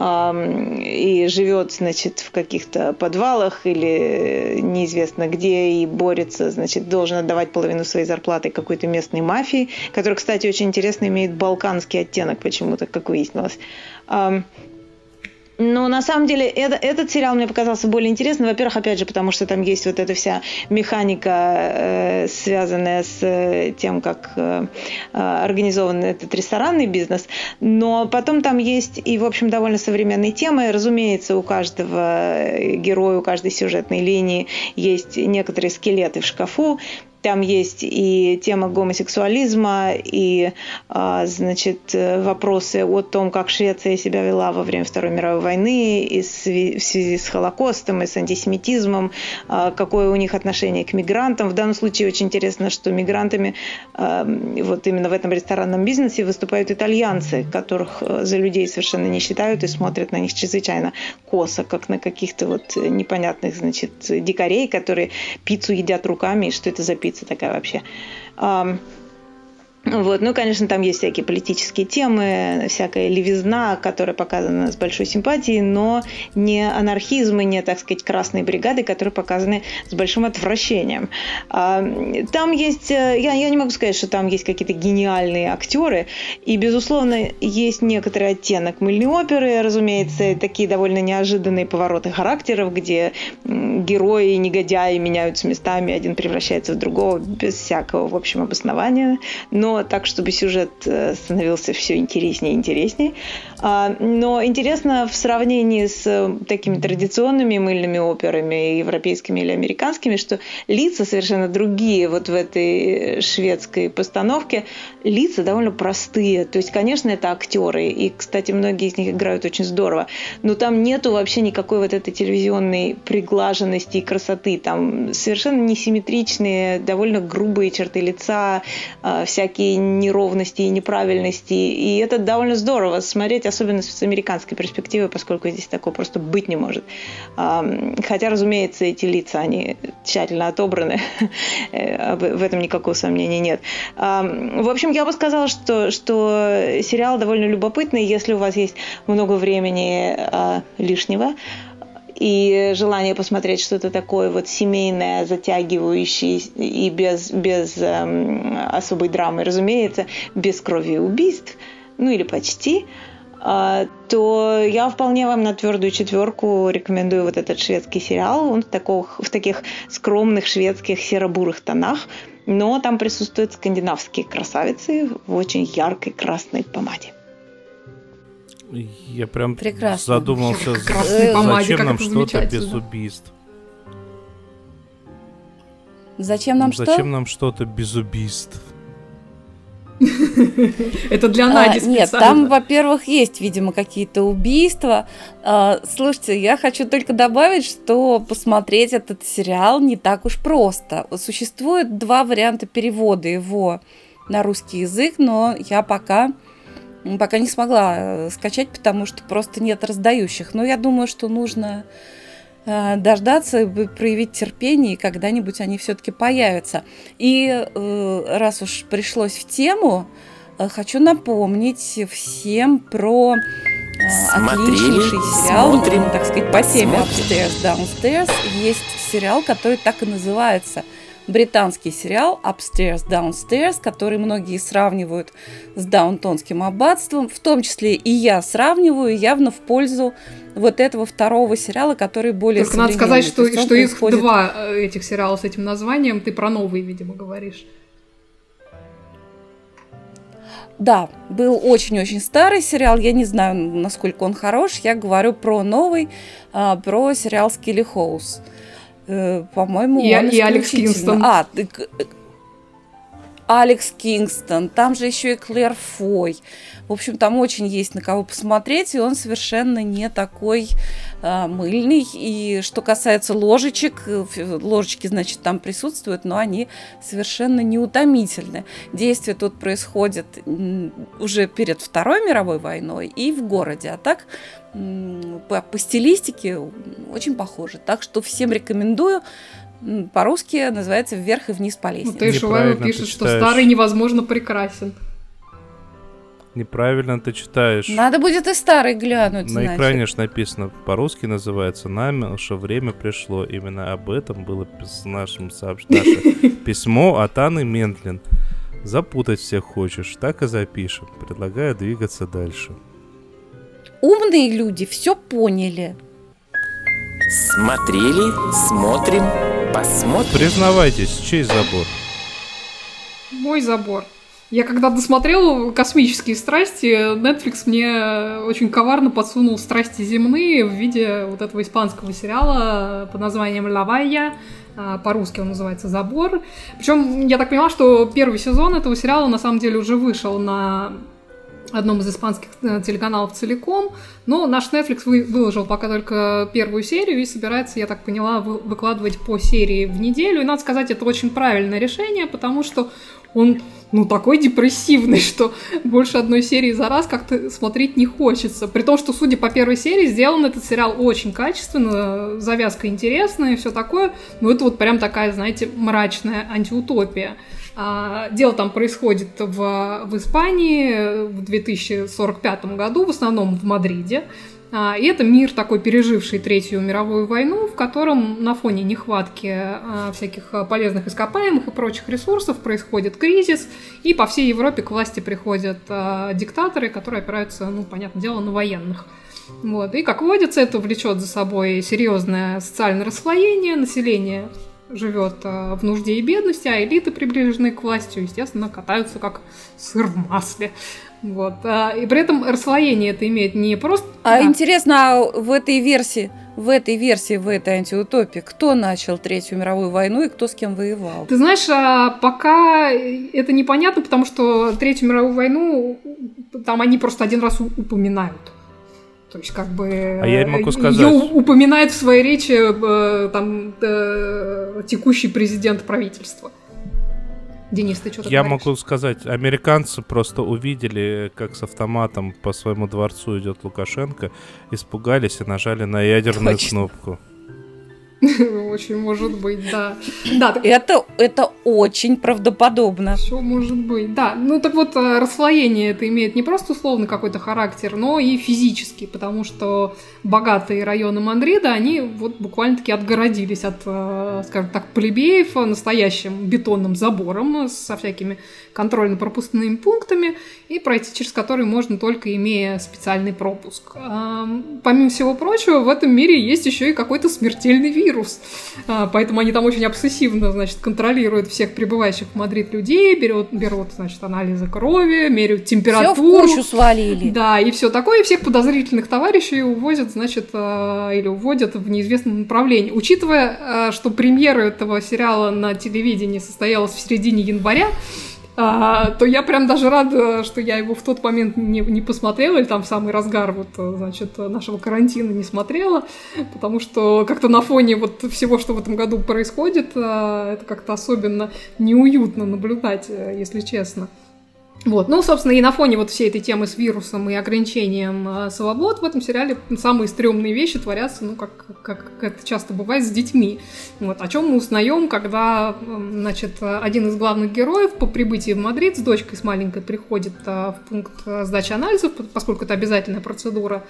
и живет, значит, в каких-то подвалах или неизвестно где и борется, значит, должен отдавать половину своей зарплаты какой-то местной мафии, которая, кстати, очень интересно имеет балканский оттенок почему-то, как выяснилось. Ну, на самом деле, это, этот сериал мне показался более интересным. Во-первых, опять же, потому что там есть вот эта вся механика, э, связанная с э, тем, как э, э, организован этот ресторанный бизнес. Но потом там есть и, в общем, довольно современные темы. Разумеется, у каждого героя, у каждой сюжетной линии есть некоторые скелеты в шкафу. Там есть и тема гомосексуализма, и, а, значит, вопросы о том, как Швеция себя вела во время Второй мировой войны, и в связи с Холокостом, и с антисемитизмом, а, какое у них отношение к мигрантам. В данном случае очень интересно, что мигрантами а, вот именно в этом ресторанном бизнесе выступают итальянцы, которых за людей совершенно не считают и смотрят на них чрезвычайно косо, как на каких-то вот непонятных, значит, дикарей, которые пиццу едят руками, и что это за пицца пицца такая вообще. Вот. Ну, конечно, там есть всякие политические темы, всякая левизна, которая показана с большой симпатией, но не анархизм и не, так сказать, красные бригады, которые показаны с большим отвращением. А, там есть, э, я, я не могу сказать, что там есть какие-то гениальные актеры, и, безусловно, есть некоторый оттенок мыльной оперы, разумеется, такие довольно неожиданные повороты характеров, где герои и негодяи меняются местами, один превращается в другого без всякого, в общем, обоснования. Но но так, чтобы сюжет э, становился все интереснее и интереснее. А, но интересно в сравнении с э, такими традиционными мыльными операми, европейскими или американскими, что лица совершенно другие вот в этой шведской постановке. Лица довольно простые. То есть, конечно, это актеры, и, кстати, многие из них играют очень здорово, но там нету вообще никакой вот этой телевизионной приглаженности и красоты. Там совершенно несимметричные, довольно грубые черты лица, а, всякие неровности и неправильности. И это довольно здорово смотреть, особенно с американской перспективы, поскольку здесь такого просто быть не может. Хотя, разумеется, эти лица, они тщательно отобраны. *laughs* Э, в этом никакого сомнения нет. В общем, я бы сказала, что, что сериал довольно любопытный, если у вас есть много времени а, лишнего и желание посмотреть что-то такое вот семейное, затягивающее и без, без эм, особой драмы, разумеется, без крови и убийств, ну или почти, то я вполне вам на твердую четверку рекомендую вот этот шведский сериал. Он в, таких, в таких скромных шведских серо-бурых тонах, но там присутствуют скандинавские красавицы в очень яркой красной помаде. Я прям Прекрасно. задумался, зачем нам что-то без убийств. Зачем нам что? Зачем нам что-то без убийств? *laughs* Это для а, Нади специально. Нет, там, во-первых, есть, видимо, какие-то убийства. А, слушайте, я хочу только добавить, что посмотреть этот сериал не так уж просто. Существует два варианта перевода его на русский язык, но я пока Пока не смогла э, скачать, потому что просто нет раздающих. Но я думаю, что нужно дождаться, проявить терпение, и когда-нибудь они все-таки появятся. И э, раз уж пришлось в тему, хочу напомнить всем про отличнейший сериал, смотрим, так сказать, по теме Upstairs, Downstairs. Есть сериал, который так и называется – британский сериал Upstairs, Downstairs, который многие сравнивают с даунтонским аббатством, в том числе и я сравниваю явно в пользу вот этого второго сериала, который более Только надо сказать, что, что их происходит... два э, этих сериала с этим названием, ты про новый, видимо, говоришь. Да, был очень-очень старый сериал, я не знаю, насколько он хорош, я говорю про новый, а, про сериал Скилли Хоус. Э, по-моему, и, он и Алекс Кингстон. А, Алекс Кингстон, там же еще и Клэр Фой. В общем, там очень есть на кого посмотреть, и он совершенно не такой э, мыльный. И что касается ложечек, э, ложечки, значит, там присутствуют, но они совершенно неутомительны. Действие тут происходит уже перед Второй мировой войной и в городе. А так по, по стилистике очень похоже. Так что всем рекомендую. По-русски называется «Вверх и вниз по лестнице». Ну, ты Шуваева пишет, что старый невозможно прекрасен. Неправильно ты читаешь. Надо будет и старый глянуть. На значит. экране же написано по-русски называется «Наше время пришло». Именно об этом было с нашим сообщением. *laughs* Письмо от Анны Ментлин. Запутать всех хочешь, так и запишем. Предлагаю двигаться дальше. умные люди все поняли. Смотрели, смотрим, посмотрим. Признавайтесь, чей забор? Мой забор. Я когда досмотрел «Космические страсти», Netflix мне очень коварно подсунул «Страсти земные» в виде вот этого испанского сериала под названием «Лавайя», по-русски он называется «Забор». Причем я так поняла, что первый сезон этого сериала на самом деле уже вышел на одном из испанских э, телеканалов целиком, но наш Netflix вы, выложил пока только первую серию и собирается, я так поняла, вы, выкладывать по серии в неделю. И надо сказать, это очень правильное решение, потому что он, ну, такой депрессивный, *laughs* что больше одной серии за раз как-то смотреть не хочется. При том, что, судя по первой серии, сделан этот сериал очень качественно, завязка интересная и все такое, но это вот прям такая, знаете, мрачная антиутопия. А, дело там происходит в, в Испании в 2045 году, в основном в Мадриде. А, и это мир такой, переживший Третью мировую войну, в котором на фоне нехватки а, всяких полезных ископаемых и прочих ресурсов происходит кризис, и по всей Европе к власти приходят диктаторы, которые опираются, ну, понятное дело, на военных. Вот. И, как водится, это влечет за собой серьезное социальное расслоение населения живет в нужде и бедности, а элиты, приближенные к власти, естественно, катаются как сыр в масле. Вот. А, и при этом расслоение это имеет не просто... А да. интересно, а в этой версии, в этой версии, в этой антиутопии, кто начал Третью мировую войну и кто с кем воевал? Ты знаешь, а, пока это непонятно, потому что Третью мировую войну там они просто один раз упоминают. То есть, как бы... А я могу сказать... Ее упоминает в своей речи э, там, э, текущий президент правительства. Денис, ты что-то Я говоришь? могу сказать, американцы просто увидели, как с автоматом по своему дворцу идет Лукашенко, испугались и нажали на ядерную Точно. кнопку. *laughs* Очень может быть, да. да так... это, это очень правдоподобно. Все может быть, да. Ну так вот, э, расслоение это имеет не просто условно какой-то характер, но и физический, потому что богатые районы Мандрида, они вот буквально-таки отгородились от, э, скажем так, плебеев настоящим бетонным забором со всякими контрольно-пропускными пунктами, и пройти через который можно только имея специальный пропуск. Помимо всего прочего, в этом мире есть еще и какой-то смертельный вирус, а, поэтому они там очень обсессивно, значит, контролируют всех прибывающих в Мадрид людей, берут, берут значит, анализы крови, меряют температуру. Все в кучу свалили. Да, и все такое, и всех подозрительных товарищей увозят, значит, а, или уводят в неизвестном направлении. Учитывая, а, что премьера этого сериала на телевидении состоялась в середине января, а, то я прям даже рада, что я его в тот момент не, не посмотрела, или там в самый разгар вот, значит, нашего карантина не смотрела, потому что как-то на фоне вот всего, что в этом году происходит, а, это как-то особенно неуютно наблюдать, если честно. Вот. Ну, собственно, и на фоне вот всей этой темы с вирусом и ограничением э, свобод в этом сериале самые стрёмные вещи творятся, ну, как, как, как это часто бывает, с детьми. Вот. О чем мы узнаем, когда, значит, один из главных героев по прибытии в Мадрид с дочкой с маленькой приходит э, в пункт сдачи анализов, поскольку это обязательная процедура,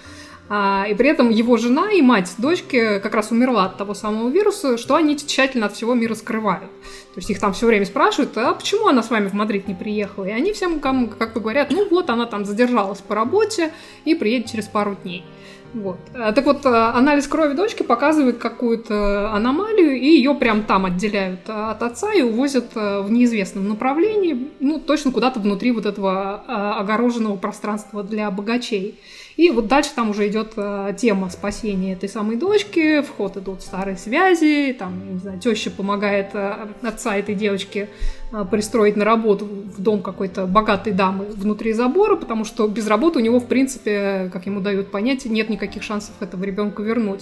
и при этом его жена и мать дочки как раз умерла от того самого вируса, что они тщательно от всего мира скрывают. То есть их там все время спрашивают, а почему она с вами в Мадрид не приехала? И они всем как бы говорят, ну вот, она там задержалась по работе и приедет через пару дней. Вот. А, так вот, а, анализ крови дочки показывает какую-то аномалию, и ее прям там отделяют от отца и увозят в неизвестном направлении, ну, точно куда-то внутри вот этого огороженного пространства для богачей. И вот дальше там уже идет э, тема спасения этой самой дочки, в ход идут старые связи, там, не знаю, теща помогает э, отца этой девочки э, пристроить на работу в дом какой-то богатой дамы внутри забора, потому что без работы у него, в принципе, как ему дают понять, нет никаких шансов этого ребенка вернуть.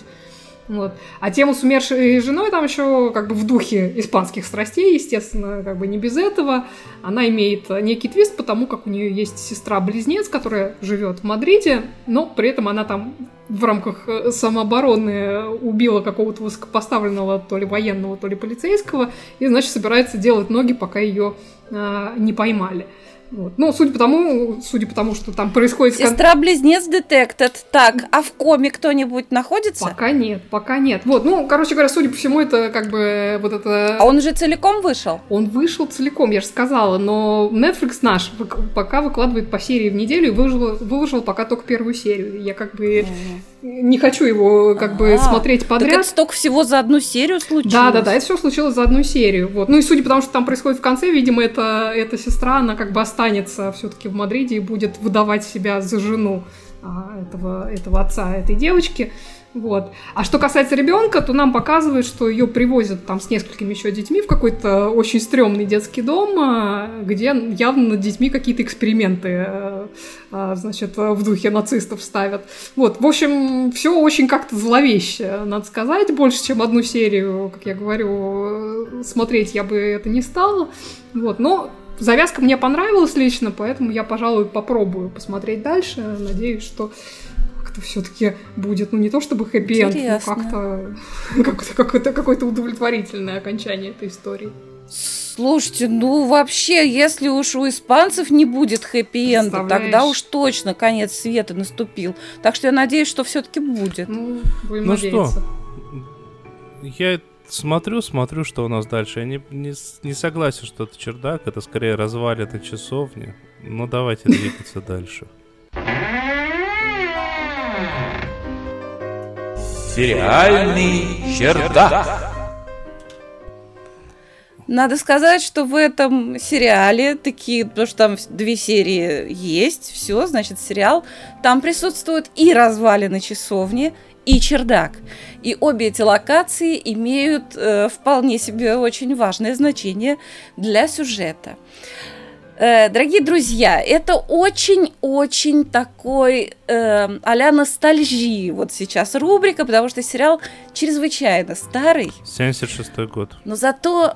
Вот. А тему с умершей женой там еще как бы в духе испанских страстей, естественно, как бы не без этого. Она имеет некий твист, потому как у нее есть сестра-близнец, которая живет в Мадриде, но при этом она там в рамках э, самообороны убила какого-то высокопоставленного то ли военного, то ли полицейского, и, значит, собирается делать ноги, пока ее э, не поймали. Вот. Ну, судя по тому, судя по тому, что там происходит... Сестра-близнец детектед. Так, а в коме кто-нибудь находится? Пока нет, пока нет. Вот, ну, короче говоря, судя по всему, это как бы вот это... А он уже целиком вышел? Он вышел целиком, я же сказала, но Netflix наш пока выкладывает по серии в неделю и выложил, выложил пока только первую серию. Я как бы не хочу его как бы а, смотреть подряд. Так это столько всего за одну серию случилось? Да, да, да, это все случилось за одну серию. Вот. Ну и судя по тому, что там происходит в конце, видимо, это, эта сестра, она как бы останется все-таки в Мадриде и будет выдавать себя за жену а, этого, этого отца этой девочки. Вот. А что касается ребенка, то нам показывают, что ее привозят там с несколькими еще детьми в какой-то очень стрёмный детский дом, а, где явно над детьми какие-то эксперименты, э, а, значит, в духе нацистов ставят. Вот, в общем, все очень как-то зловеще, надо сказать, больше, чем одну серию, как я говорю, смотреть я бы это не стала. Вот, но завязка мне понравилась лично, поэтому я, пожалуй, попробую посмотреть дальше. Надеюсь, что как-то все-таки будет, ну не то чтобы хэппи-энд, но как-то *laughs* как какое-то, какое-то удовлетворительное окончание этой истории. Слушайте, ну вообще, если уж у испанцев не будет хэппи-энда, тогда уж точно конец света наступил. Так что я надеюсь, что все-таки будет. Ну, будем ну надеяться. что, я смотрю, смотрю, что у нас дальше. Я не, не, не согласен, что это чердак, это скорее развалины часовни. Ну давайте двигаться дальше. Сериальный чердак. Надо сказать, что в этом сериале такие, потому что там две серии есть, все, значит, сериал. Там присутствуют и развалины часовни, и чердак. И обе эти локации имеют э, вполне себе очень важное значение для сюжета. Э, дорогие друзья, это очень-очень такой э, а-ля ностальжи вот сейчас рубрика, потому что сериал чрезвычайно старый. 76 год. Но зато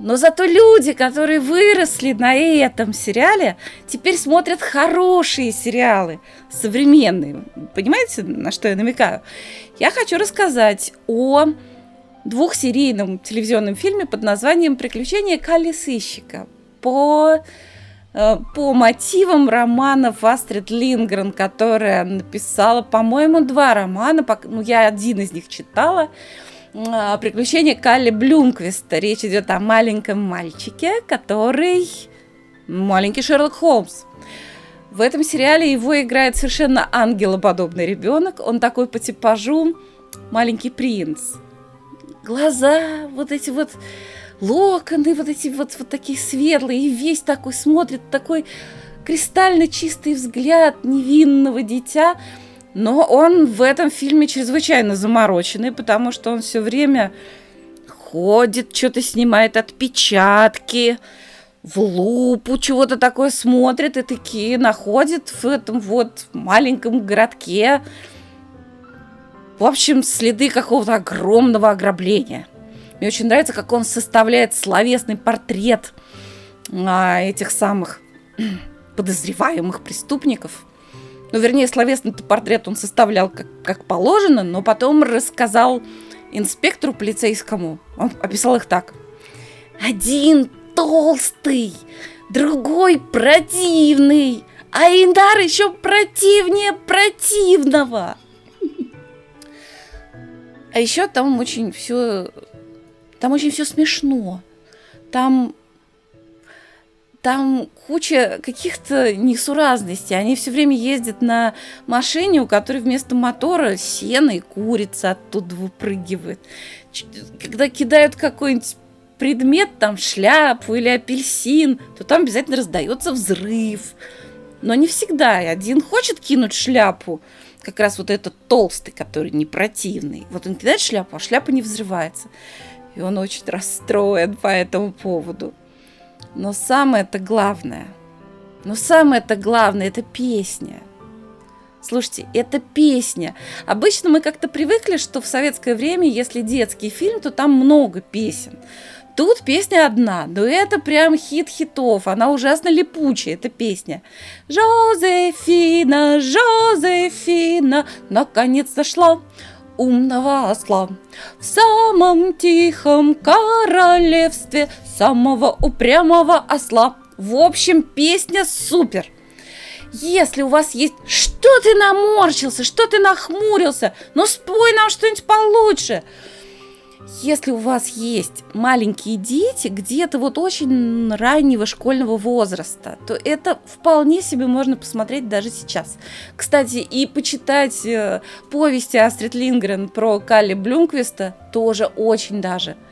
но зато люди, которые выросли на этом сериале, теперь смотрят хорошие сериалы, современные. Понимаете, на что я намекаю? Я хочу рассказать о двухсерийном телевизионном фильме под названием «Приключения Калли Сыщика» по Э, по мотивам романов Астрид Лингрен, которая написала, по-моему, два романа, ну, я один из них читала, «Приключения Калли Блюмквиста». Речь идет о маленьком мальчике, который маленький Шерлок Холмс. В этом сериале его играет совершенно ангелоподобный ребенок. Он такой по типажу маленький принц. Глаза вот эти вот локоны вот эти вот, вот такие светлые, и весь такой смотрит, такой кристально чистый взгляд невинного дитя. Но он в этом фильме чрезвычайно замороченный, потому что он все время ходит, что-то снимает отпечатки, в лупу чего-то такое смотрит и такие находит в этом вот маленьком городке, в общем, следы какого-то огромного ограбления. Мне очень нравится, как он составляет словесный портрет а, этих самых *clears throat* подозреваемых преступников. Ну, вернее, словесный портрет он составлял как, как положено, но потом рассказал инспектору полицейскому. Он описал их так. Один толстый, другой противный, а Индар еще противнее противного. А еще там очень все там очень все смешно. Там там куча каких-то несуразностей. Они все время ездят на машине, у которой вместо мотора сено и курица оттуда выпрыгивает. Когда кидают какой-нибудь предмет, там шляпу или апельсин, то там обязательно раздается взрыв. Но не всегда. Один хочет кинуть шляпу, как раз вот этот толстый, который не противный. Вот он кидает шляпу, а шляпа не взрывается и он очень расстроен по этому поводу. Но самое-то главное, но самое-то главное – это песня. Слушайте, это песня. Обычно мы как-то привыкли, что в советское время, если детский фильм, то там много песен. Тут песня одна, но это прям хит хитов, она ужасно липучая, эта песня. Жозефина, Жозефина, наконец нашла умного осла. В самом тихом королевстве самого упрямого осла В общем, песня супер. Если у вас есть... Что ты наморщился? Что ты нахмурился? Ну спой нам что-нибудь получше. Если у вас есть маленькие дети, где-то вот очень раннего школьного возраста, то это вполне себе можно посмотреть даже сейчас. Кстати, и почитать э, повести Астрид Лингрен про Калли Блюмквиста тоже очень даже –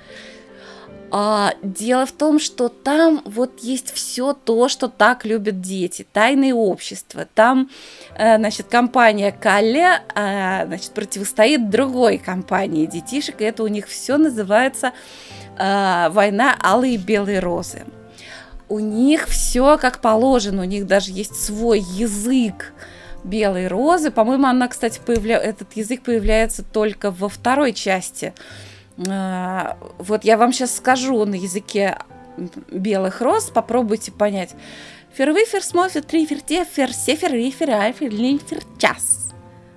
а, дело в том, что там вот есть все то, что так любят дети, тайное общество. Там, э, значит, компания Калле, э, значит, противостоит другой компании детишек, и это у них все называется э, «Война алые и белые розы». У них все как положено, у них даже есть свой язык, белые розы. По-моему, она, кстати, появля... этот язык появляется только во второй части вот я вам сейчас скажу на языке белых роз, попробуйте понять. Фервифер, смофер, трифер, тефер, сефер, рифер, альфер, линфер, час.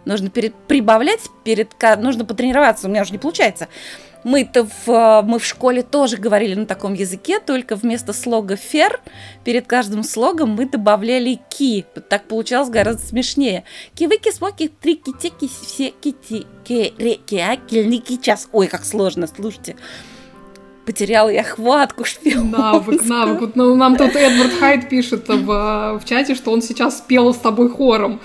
Нужно перед, прибавлять, перед, нужно потренироваться, у меня уже не получается. Мы-то в, мы в школе тоже говорили на таком языке, только вместо слога «фер» перед каждым слогом мы добавляли «ки». Так получалось гораздо смешнее. Кивыки, смоки, трики, теки, все кити, ке, реки, акельники, час. Ой, как сложно, слушайте потеряла я хватку шпион. Навык, навык. Вот, ну, нам тут Эдвард Хайд пишет в, в чате, что он сейчас спел с тобой хором.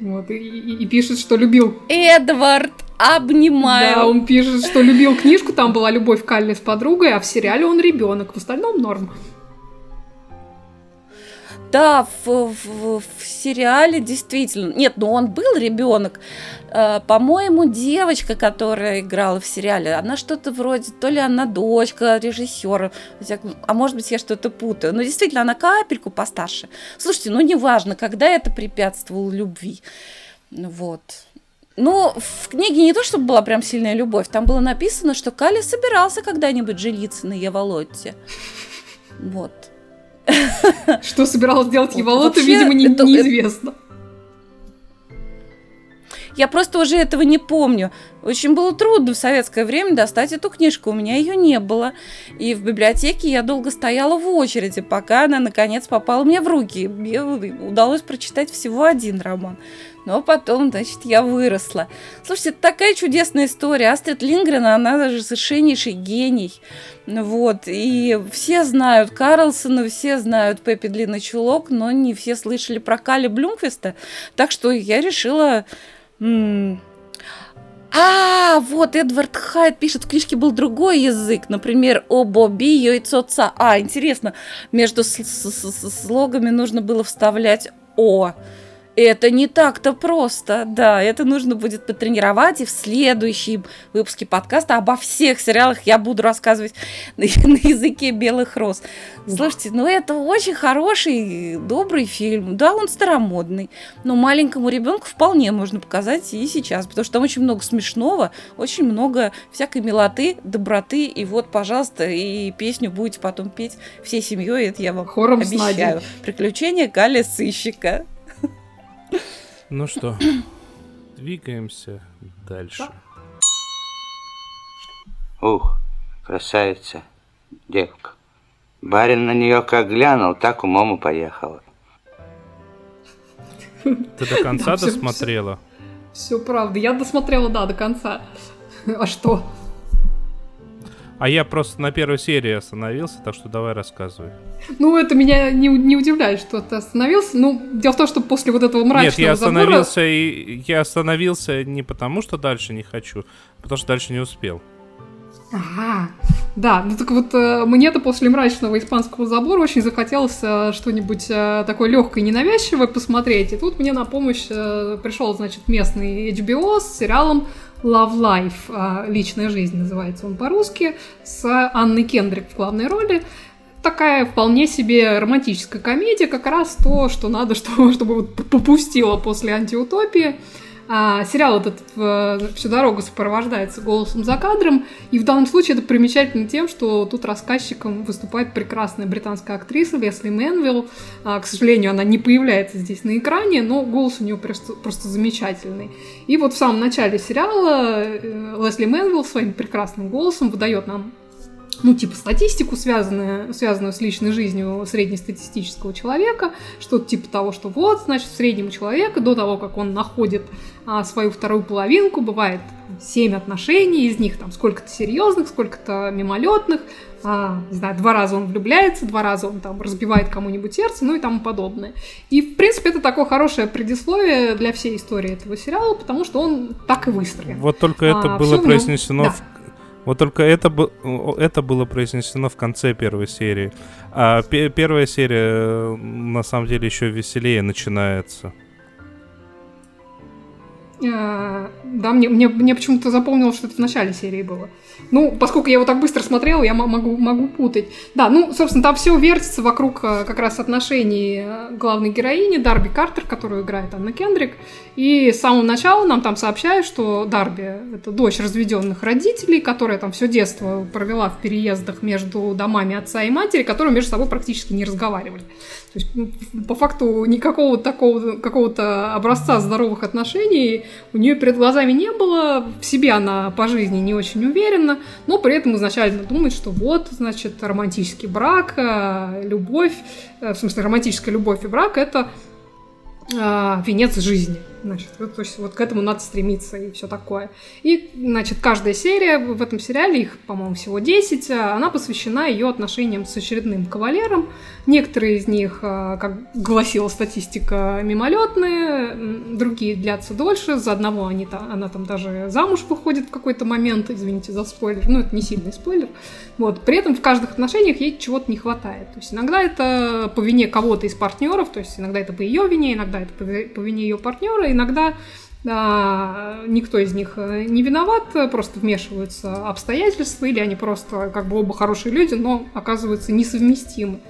Вот, и, и, и пишет, что любил. Эдвард, обнимаю. Да, он пишет, что любил книжку, там была любовь Калли с подругой, а в сериале он ребенок, в остальном норм. Да, в, в, в сериале действительно. Нет, ну он был ребенок. Э, по-моему, девочка, которая играла в сериале, она что-то вроде, то ли она дочка режиссера, а может быть, я что-то путаю. Но действительно, она капельку постарше. Слушайте, ну неважно, когда это препятствовало любви. Вот. Ну, в книге не то, чтобы была прям сильная любовь, там было написано, что Кали собирался когда-нибудь жениться на Еволотте. Вот. Что собиралась делать Еволотта, видимо, не, это, неизвестно. Я просто уже этого не помню. Очень было трудно в советское время достать эту книжку, у меня ее не было. И в библиотеке я долго стояла в очереди, пока она наконец попала мне в руки. Мне удалось прочитать всего один роман. Но потом, значит, я выросла. Слушайте, это такая чудесная история. Астрид Лингрен, она даже совершеннейший гений. Вот, и все знают Карлсона, все знают Пеппи Длинный Чулок, но не все слышали про Кали Блюмквиста. Так что я решила... А, вот Эдвард Хайд пишет, в книжке был другой язык, например, о Бобби, яйцо ца. А, интересно, между слогами нужно было вставлять о. Это не так-то просто, да, это нужно будет потренировать, и в следующем выпуске подкаста обо всех сериалах я буду рассказывать на, *laughs* на языке белых роз. Слушайте, ну это очень хороший, добрый фильм, да, он старомодный, но маленькому ребенку вполне можно показать и сейчас, потому что там очень много смешного, очень много всякой милоты, доброты, и вот, пожалуйста, и песню будете потом петь всей семьей, это я вам Хором обещаю. Приключения Галя Сыщика. Ну что, двигаемся дальше. Ух, красавица, девка. Барин на нее как глянул, так умом и поехала. Ты до конца досмотрела? Все правда. Я досмотрела, да, до конца. А что? А я просто на первой серии остановился, так что давай рассказывай. Ну, это меня не, не удивляет, что ты остановился. Ну, дело в том, что после вот этого мрачного Нет, я остановился, забора... и я остановился не потому, что дальше не хочу, а потому что дальше не успел. Ага, да, ну так вот э, мне-то после мрачного испанского забора очень захотелось э, что-нибудь э, такое легкое и ненавязчивое посмотреть. И тут мне на помощь пришел, значит, местный HBO с сериалом Love Life, личная жизнь называется он по-русски, с Анной Кендрик в главной роли. Такая вполне себе романтическая комедия, как раз то, что надо, *laughs* что, чтобы вот попустило после антиутопии. А, сериал этот э, всю дорогу сопровождается голосом за кадром, и в данном случае это примечательно тем, что тут рассказчиком выступает прекрасная британская актриса Лесли Мэнвилл. А, к сожалению, она не появляется здесь на экране, но голос у нее просто, просто замечательный. И вот в самом начале сериала э, Лесли Мэнвилл своим прекрасным голосом выдает нам ну, типа статистику, связанную, связанную с личной жизнью среднестатистического человека, что-то типа того, что вот, значит, среднему человеку до того, как он находит а, свою вторую половинку, бывает семь отношений, из них там сколько-то серьезных, сколько-то мимолетных, а, не знаю, два раза он влюбляется, два раза он там разбивает кому-нибудь сердце, ну и тому подобное. И, в принципе, это такое хорошее предисловие для всей истории этого сериала, потому что он так и выстроен. Вот только это А, было в нём- произнесено да. в вот только это, это было произнесено в конце первой серии. А пе- первая серия, э, на самом деле, еще веселее начинается. А, Да, мне, мне, мне почему-то запомнилось, что это в начале серии было. Ну, поскольку я его так быстро смотрела, я мо- могу, могу путать. Да, ну, собственно, там все вертится вокруг э, как раз отношений э, главной героини Дарби Картер, которую играет Анна Кендрик. И с самого начала нам там сообщают, что Дарби — это дочь разведенных родителей, которая там все детство провела в переездах между домами отца и матери, которые между собой практически не разговаривали. То есть, м, по факту, никакого такого какого-то образца здоровых отношений у нее перед глазами не было, в себе она по жизни не очень уверена, но при этом изначально думает, что вот, значит, романтический брак, э, любовь, э, в смысле, романтическая любовь и брак — это а, венец жизни. Значит, вот, то есть вот к этому надо стремиться и все такое. И, значит, каждая серия в этом сериале, их, по-моему, всего 10, а, она посвящена ее отношениям с очередным кавалером. Некоторые из них, а, как гласила статистика, мимолетные, другие длятся дольше. За одного они, та- она там даже замуж выходит в какой-то момент, извините за спойлер, ну это не сильный спойлер. Вот. При этом в каждых отношениях ей чего-то не хватает. То есть иногда это по вине кого-то из партнеров, то есть иногда это по ее вине, иногда это по вине ее партнера, иногда а, никто из них э, не виноват, просто вмешиваются обстоятельства, или они просто как бы оба хорошие люди, но оказываются несовместимы.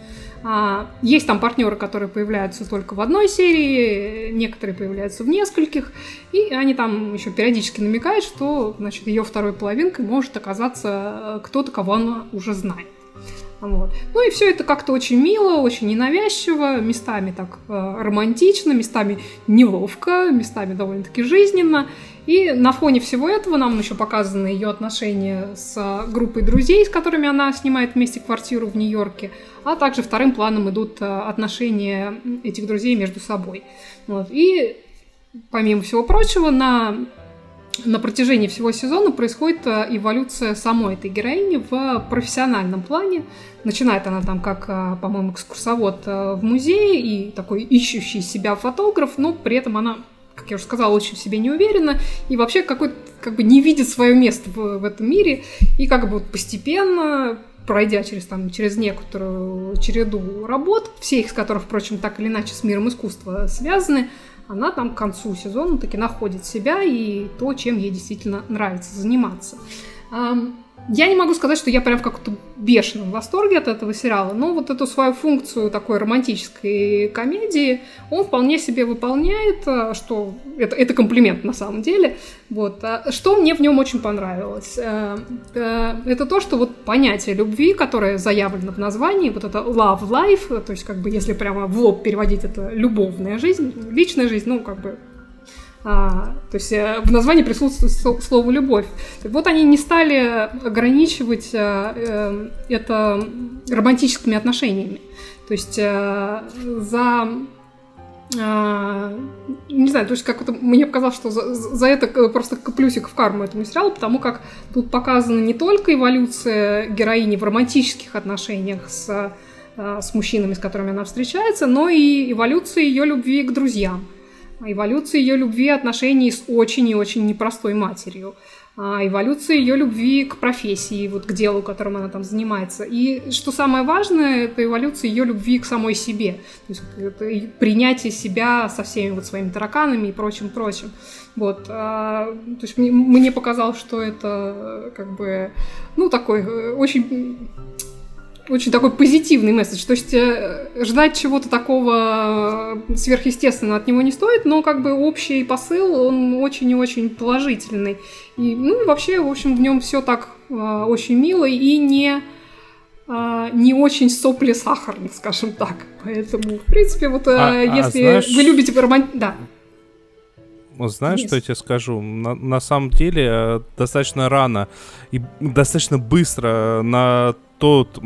А, Есть там партнеры, которые появляются только в одной серии, некоторые появляются в нескольких, и они там еще периодически намекают, что значит, ее второй половинкой может оказаться э, кто-то, кого она уже знает. Вот. Ну и все это как-то очень мило, очень ненавязчиво, местами так э, романтично, местами неловко, местами довольно-таки жизненно. И на фоне всего этого нам еще показаны ее отношения с группой друзей, с которыми она снимает вместе квартиру в Нью-Йорке, а также вторым планом идут э, отношения этих друзей между собой. Вот. И помимо всего прочего, на на протяжении всего сезона происходит э, эволюция самой этой героини в профессиональном плане. Начинает она там как, э, по-моему, экскурсовод э, в музее и такой ищущий себя фотограф, но при этом она, как я уже сказала, очень в себе не уверена и вообще какой как бы не видит свое место в, в этом мире. И как бы вот постепенно пройдя через, там, через некоторую череду работ, все их с которых, впрочем, так или иначе с миром искусства связаны, она там к концу сезона таки находит себя и то, чем ей действительно нравится заниматься. Я не могу сказать, что я прям в каком-то бешеном восторге от этого сериала, но вот эту свою функцию такой романтической комедии он вполне себе выполняет, а, что это, это комплимент на самом деле. Вот. А Что мне в нем очень понравилось? Э, э, Это то, что вот понятие любви, которое заявлено в названии, вот это love life, то есть как бы если прямо в лоб переводить это любовная жизнь, личная жизнь, ну как бы а, то есть э, в названии присутствует слово «любовь». Вот, они не стали ограничивать э, э, это романтическими отношениями. То есть за... не знаю, то есть как-то мне показалось, что за, за это просто плюсик в карму этому сериалу, потому как тут показана не только эволюция героини в романтических отношениях с, с мужчинами, с которыми она встречается, но и эволюция ее любви к друзьям эволюция ее любви и отношений с очень и очень непростой матерью, а, эволюция ее любви к профессии, вот к делу, которым она там занимается. И что самое важное, это эволюция ее любви к самой себе, то есть это принятие себя со всеми вот своими тараканами и прочим-прочим. Вот, а, то есть мне, мне показалось, что это э, как бы, ну, такой э, очень очень такой позитивный месседж. То есть э, ждать чего-то такого э, сверхъестественного от него не стоит, но как бы общий посыл, он очень и очень положительный. И, ну и вообще, в общем, в нем все так э, очень мило и не э, не очень сопли сахарный, скажем так. Поэтому, в принципе, вот э, А- а если знаешь- вы любите роман... Да. Знаешь, Yes. что я тебе скажу? На, на самом деле, достаточно рано и достаточно быстро на тот,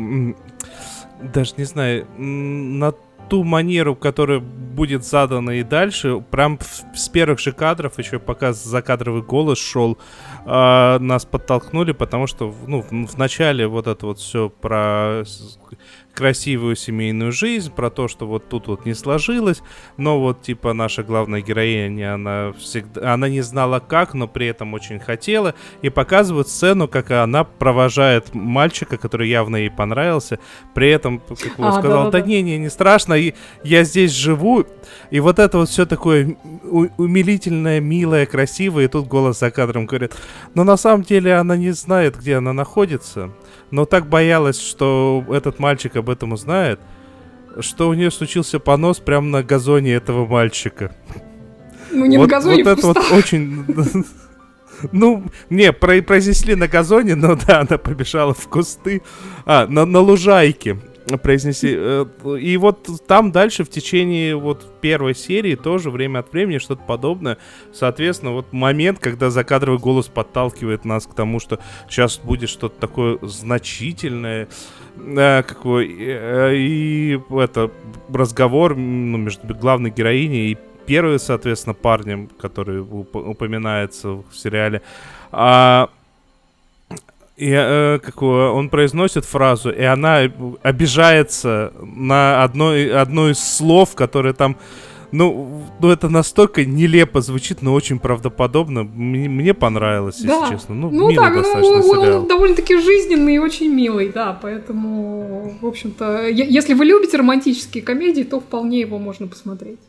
даже не знаю, на ту манеру, которая будет задана и дальше, прям с первых же кадров, еще пока закадровый голос шел, а, нас подтолкнули, потому что ну, в, начале вот это вот все про красивую семейную жизнь, про то, что вот тут вот не сложилось, но вот типа наша главная героиня, она всегда, она не знала как, но при этом очень хотела, и показывают сцену, как она провожает мальчика, который явно ей понравился, при этом, как он А, сказал, да да-да-да. не, не, не страшно, я здесь живу, и вот это вот все такое умилительное, милое, красивое, и тут голос за кадром говорит, но на самом деле она не знает, где она находится, но так боялась, что этот мальчик об этом узнает, что у нее случился понос прямо на газоне этого мальчика. Ну, не вот, на газоне, вот это вот очень... *laughs* Ну, не, про- произнесли на газоне, но да, она побежала в кусты. А, на, на лужайке произнеси. э, И вот там дальше в течение вот первой серии тоже время от времени что-то подобное. Соответственно, вот момент, когда закадровый голос подталкивает нас к тому, что сейчас будет что-то такое значительное, э, какой, э, и это разговор ну, между главной героиней и первым, соответственно, парнем, который уп- упоминается в сериале. А, и, э, какую, он произносит фразу, и она обижается на одно, одно из слов, которое там... Ну, ну, это настолько нелепо звучит, но очень правдоподобно. Мне, мне понравилось, если Да. честно. Ну, Ну милый так, ну, достаточно он, он довольно-таки жизненный и очень милый, да, поэтому, в общем-то, если вы любите романтические комедии, то вполне его можно посмотреть.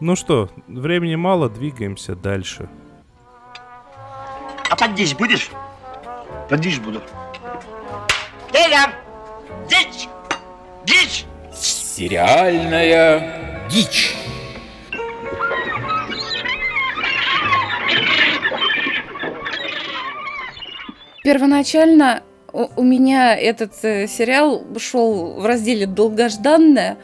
Ну что, времени мало, двигаемся дальше. А поддичь будешь? Подвиж буду. Деля! Дичь! Дичь! Сериальная дичь. Первоначально у, у меня этот э, сериал шел в разделе «Долгожданное»,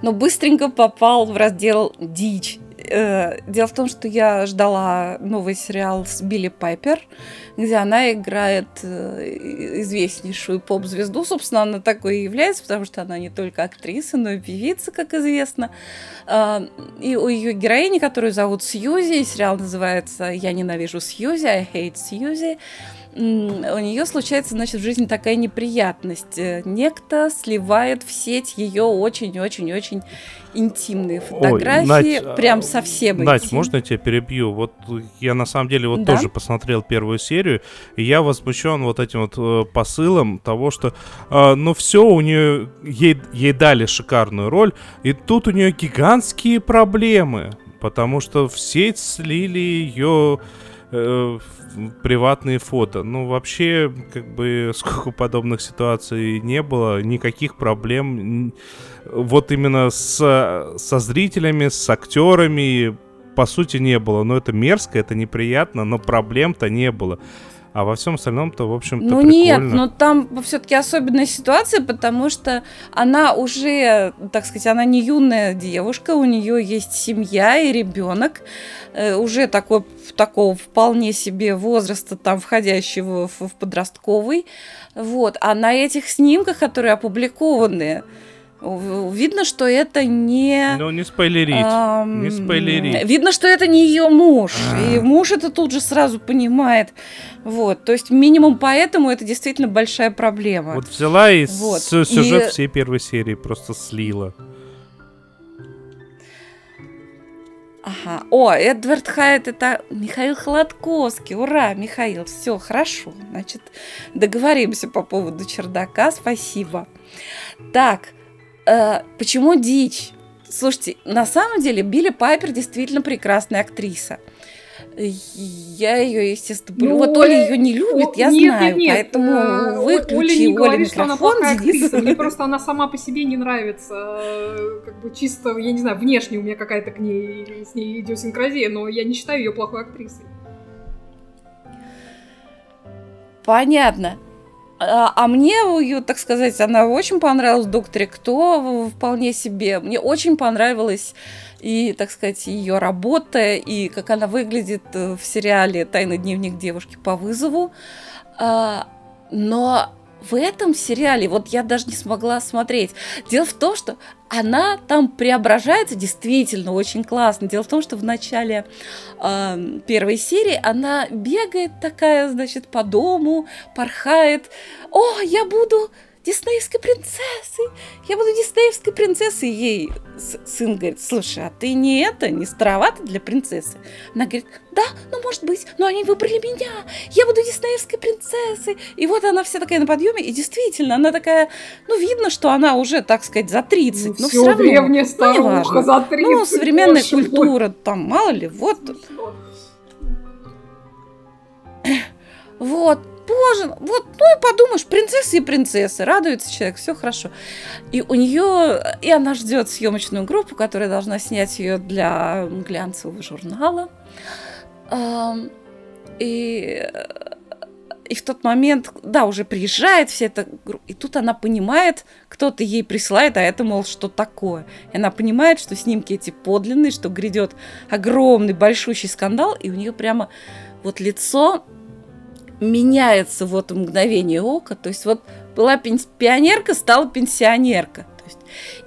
но быстренько попал в раздел «Дичь». Э, Дело в том, что я ждала новый сериал с Билли Пайпер, где она играет э, известнейшую поп-звезду. Собственно, она такой и является, потому что она не только актриса, но и певица, как известно. А, И у ее героини, которую зовут Сьюзи, сериал называется «Я ненавижу Сьюзи», «I hate Сьюзи», у нее случается, значит, в жизни такая неприятность. Э, Некто сливает в сеть ее очень-очень-очень интимные фотографии, Надь, прям совсем Надь, интимные. можно я тебя перебью? Вот я на самом деле вот Да. тоже посмотрел первую серию, и я возмущен вот этим вот э, посылом того, что э, ну все у нее ей, ей дали шикарную роль, и тут у нее гигантские проблемы, потому что в сеть слили ее э, приватные фото. Ну, вообще, как бы, сколько подобных ситуаций не было, никаких проблем. Вот именно с, со зрителями, с актерами, по сути, не было. Но это мерзко, это неприятно, но проблем-то не было. А во всем остальном-то, в общем-то, Ну прикольно. нет, но там все-таки особенная ситуация, потому что она уже, так сказать, она не юная девушка, у нее есть семья и ребенок, э, уже такой, такого вполне себе возраста, там, входящего в, в подростковый. Вот. А на этих снимках, которые опубликованы, видно, что это не... Ну, не спойлерить. Ам, не спойлерить. Видно, что это не ее муж. А. И муж это тут же сразу понимает. Вот. То есть минимум поэтому это действительно большая проблема. Вот взяла и Вот. сюжет И- всей первой серии просто слила. Ага. О, Эдвард Хайт это Михаил Холодковский. Ура, Михаил. Все, хорошо. Значит, договоримся по поводу чердака. Спасибо. Так, э, почему дичь? Слушайте, на самом деле Билли Пайпер действительно прекрасная актриса. Я ее, естественно, Ну, вот Оля ее не любит, я нет, знаю, нет, нет. Э, поэтому О- выключи Оля не Оле говорит, что она плохая Денис. актриса. Мне *laughs* просто она сама по себе не нравится. Э, Как бы чисто, я не знаю, внешне у меня какая-то к ней, с ней идиосинкразия, но я не считаю ее плохой актрисой. Понятно. А, а мне так сказать, она очень понравилась «Докторе Кто» вполне себе. Мне очень понравилась и, так сказать, ее работа, и как она выглядит э, в сериале «Тайный дневник девушки по вызову». А, но в этом сериале, вот я даже не смогла смотреть. Дело в том, что она там преображается действительно очень классно. Дело в том, что в начале э, первой серии она бегает такая, значит, по дому, порхает. О, я буду диснеевской принцессой, я буду диснеевской принцессой. Ей сын говорит, слушай, а ты не это, не старовато для принцессы? Она говорит, да, ну может быть, но они выбрали меня, я буду диснеевской принцессой. И вот она вся такая на подъеме, и действительно, она такая, ну видно, что она уже, так сказать, за 30, ну, но все, все равно. древняя ну, старуха ну, за 30. Ну, современная культура, там, мало ли, вот. Вот, боже, вот, ну и подумаешь, принцесса и принцесса, радуется человек, все хорошо. И у нее, и она ждет съемочную группу, которая должна снять ее для глянцевого журнала. И, и в тот момент, да, уже приезжает вся эта и тут она понимает, кто-то ей присылает, а это, мол, что такое. И она понимает, что снимки эти подлинные, что грядет огромный, большущий скандал, и у нее прямо вот лицо меняется вот мгновение ока. То есть вот была пионерка, стала пенсионерка. Есть,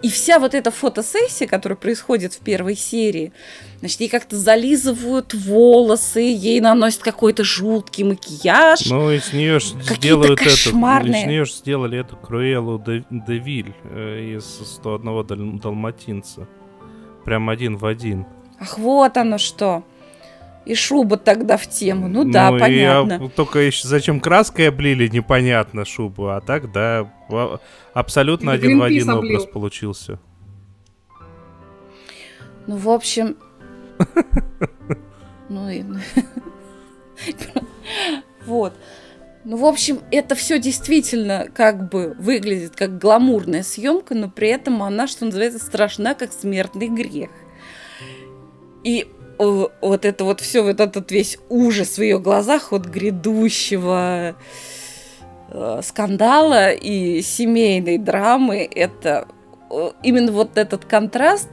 и вся вот эта фотосессия, которая происходит в первой серии, значит, ей как-то зализывают волосы, ей наносят какой-то жуткий макияж. Ну, и с нее сделают кошмарные... это, с нее сделали эту Круэлу де, Девиль э, из 101 дал, Далматинца. Прям один в один. Ах, вот оно что. И шуба тогда в тему. Ну, ну да, понятно. Я, только еще зачем краской облили, непонятно шубу. А так, да, абсолютно один в один облил. образ получился. Ну, в общем... *laughs* Ну и... *laughs* Вот. Ну, в общем, это все действительно как бы выглядит как гламурная съемка, но при этом она, что называется, страшна, как смертный грех. И вот это вот все, вот этот весь ужас в ее глазах от грядущего э, скандала и семейной драмы, это именно вот этот контраст,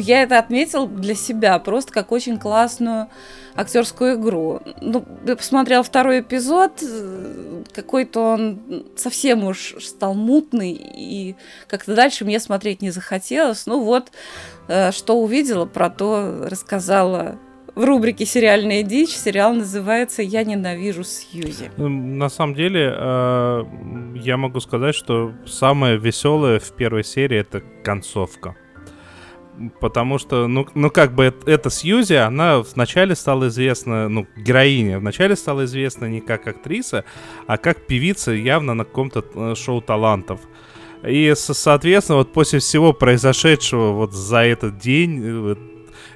я это отметил для себя просто как очень классную актерскую игру. Ну, я посмотрел второй эпизод, какой-то он совсем уж стал мутный, и как-то дальше мне смотреть не захотелось. Ну вот, э, что увидела, про то рассказала в рубрике «Сериальная дичь». Сериал называется «Я ненавижу Сьюзи». Ну, на самом деле, э, я могу сказать, что самое веселое в первой серии — это концовка потому что, ну, ну как бы это, это Сьюзи, она вначале стала известна, ну, героиня, вначале стала известна не как актриса, а как певица явно на каком-то э, шоу талантов. И, соответственно, вот после всего произошедшего вот за этот день, э,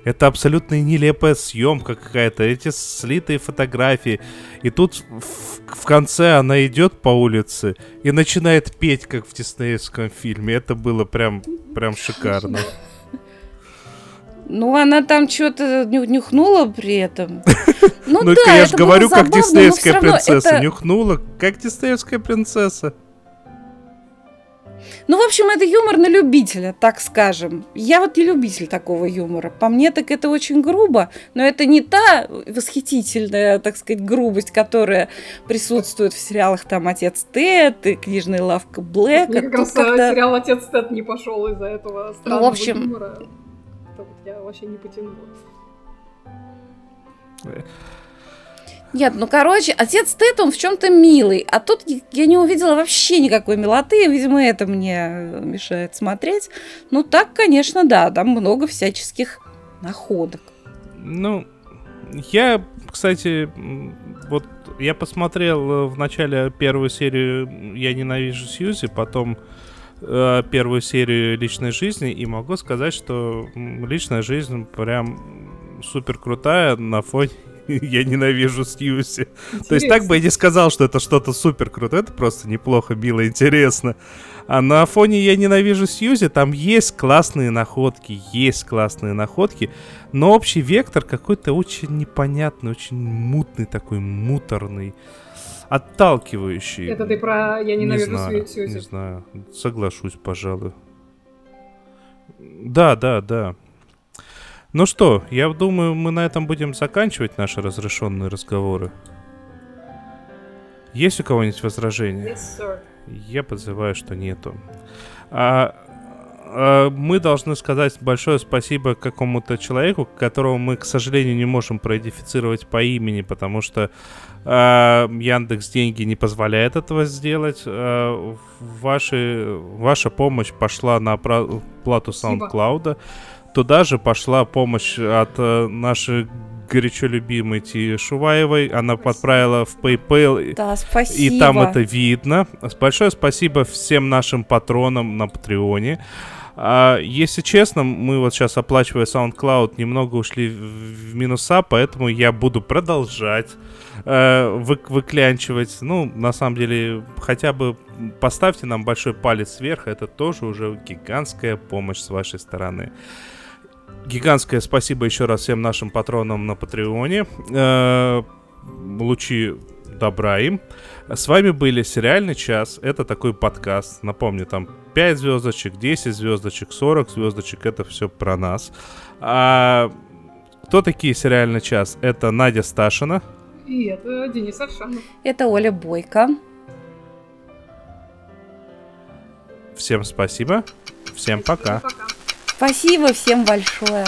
это абсолютно нелепая съемка какая-то, эти слитые фотографии. И тут в, в конце она идет по улице и начинает петь, как в диснеевском фильме. Это было прям, прям шикарно. Ну, она там что-то нюхнула при этом. *laughs* Ну, ну да, я же говорю, как диснеевская принцесса. Нюхнула, как диснеевская принцесса. Ну, в общем, это юмор на любителя, так скажем. Я вот не любитель такого юмора. По мне, так это очень грубо, но это не та восхитительная, так сказать, грубость, которая присутствует в сериалах там «Отец Тед» и «Книжная лавка Блэка». Мне как раз сериал «Отец Тед» не пошел из-за этого странного ну, в общем, юмора я вообще не потянула. Нет, ну короче, отец Тед, он в чем-то милый, а тут я не увидела вообще никакой милоты, видимо, это мне мешает смотреть. Ну так, конечно, да, там много всяческих находок. Ну, я, кстати, вот я посмотрел в начале первую серию «Я ненавижу Сьюзи», потом э, первую серию личной жизни и могу сказать, что личная жизнь прям супер крутая на фоне *laughs* я ненавижу Сьюзи. То есть так бы я не сказал, что это что-то супер крутое, это просто неплохо, мило, интересно. А на фоне я ненавижу Сьюзи там есть классные находки, есть классные находки, но общий вектор какой-то очень непонятный, очень мутный такой, муторный. Отталкивающий. Это ты про «Я ненавижу не знаю, Сью- Сьюзи». Не знаю, соглашусь, пожалуй. Да, да, да. Ну что, я думаю, мы на этом будем заканчивать наши разрешенные разговоры. Есть у кого-нибудь возражения? Yes, sir. Я подозреваю, что нету. А, а, мы должны сказать большое спасибо какому-то человеку, которого мы, к сожалению, не можем проидентифицировать по имени, потому что а, Яндекс деньги не позволяет этого сделать. А, ваши, ваша помощь пошла на плату Спасибо. SoundCloud. Туда же пошла помощь от э, нашей горячо любимой Ти Шуваевой. Она подправила в PayPal. Да, спасибо. И там это видно. Большое спасибо всем нашим патронам на Патреоне. А, если честно, мы вот сейчас, оплачивая SoundCloud, немного ушли в минуса, поэтому я буду продолжать э, вы- выклянчивать. Ну, на самом деле, хотя бы поставьте нам большой палец вверх, это тоже уже гигантская помощь с вашей стороны. Гигантское спасибо еще раз всем нашим патронам на Патреоне. Э, лучи добра им. С вами были «Сериальный час». Это такой подкаст. Напомню, там 5 звездочек, 10 звездочек, 40 звездочек. Это все про нас. А, кто такие «Сериальный час»? Это Надя Сташина. И это Денис Аршанов. Это Оля Бойко. Всем спасибо. Всем пока. Пока. Спасибо всем большое.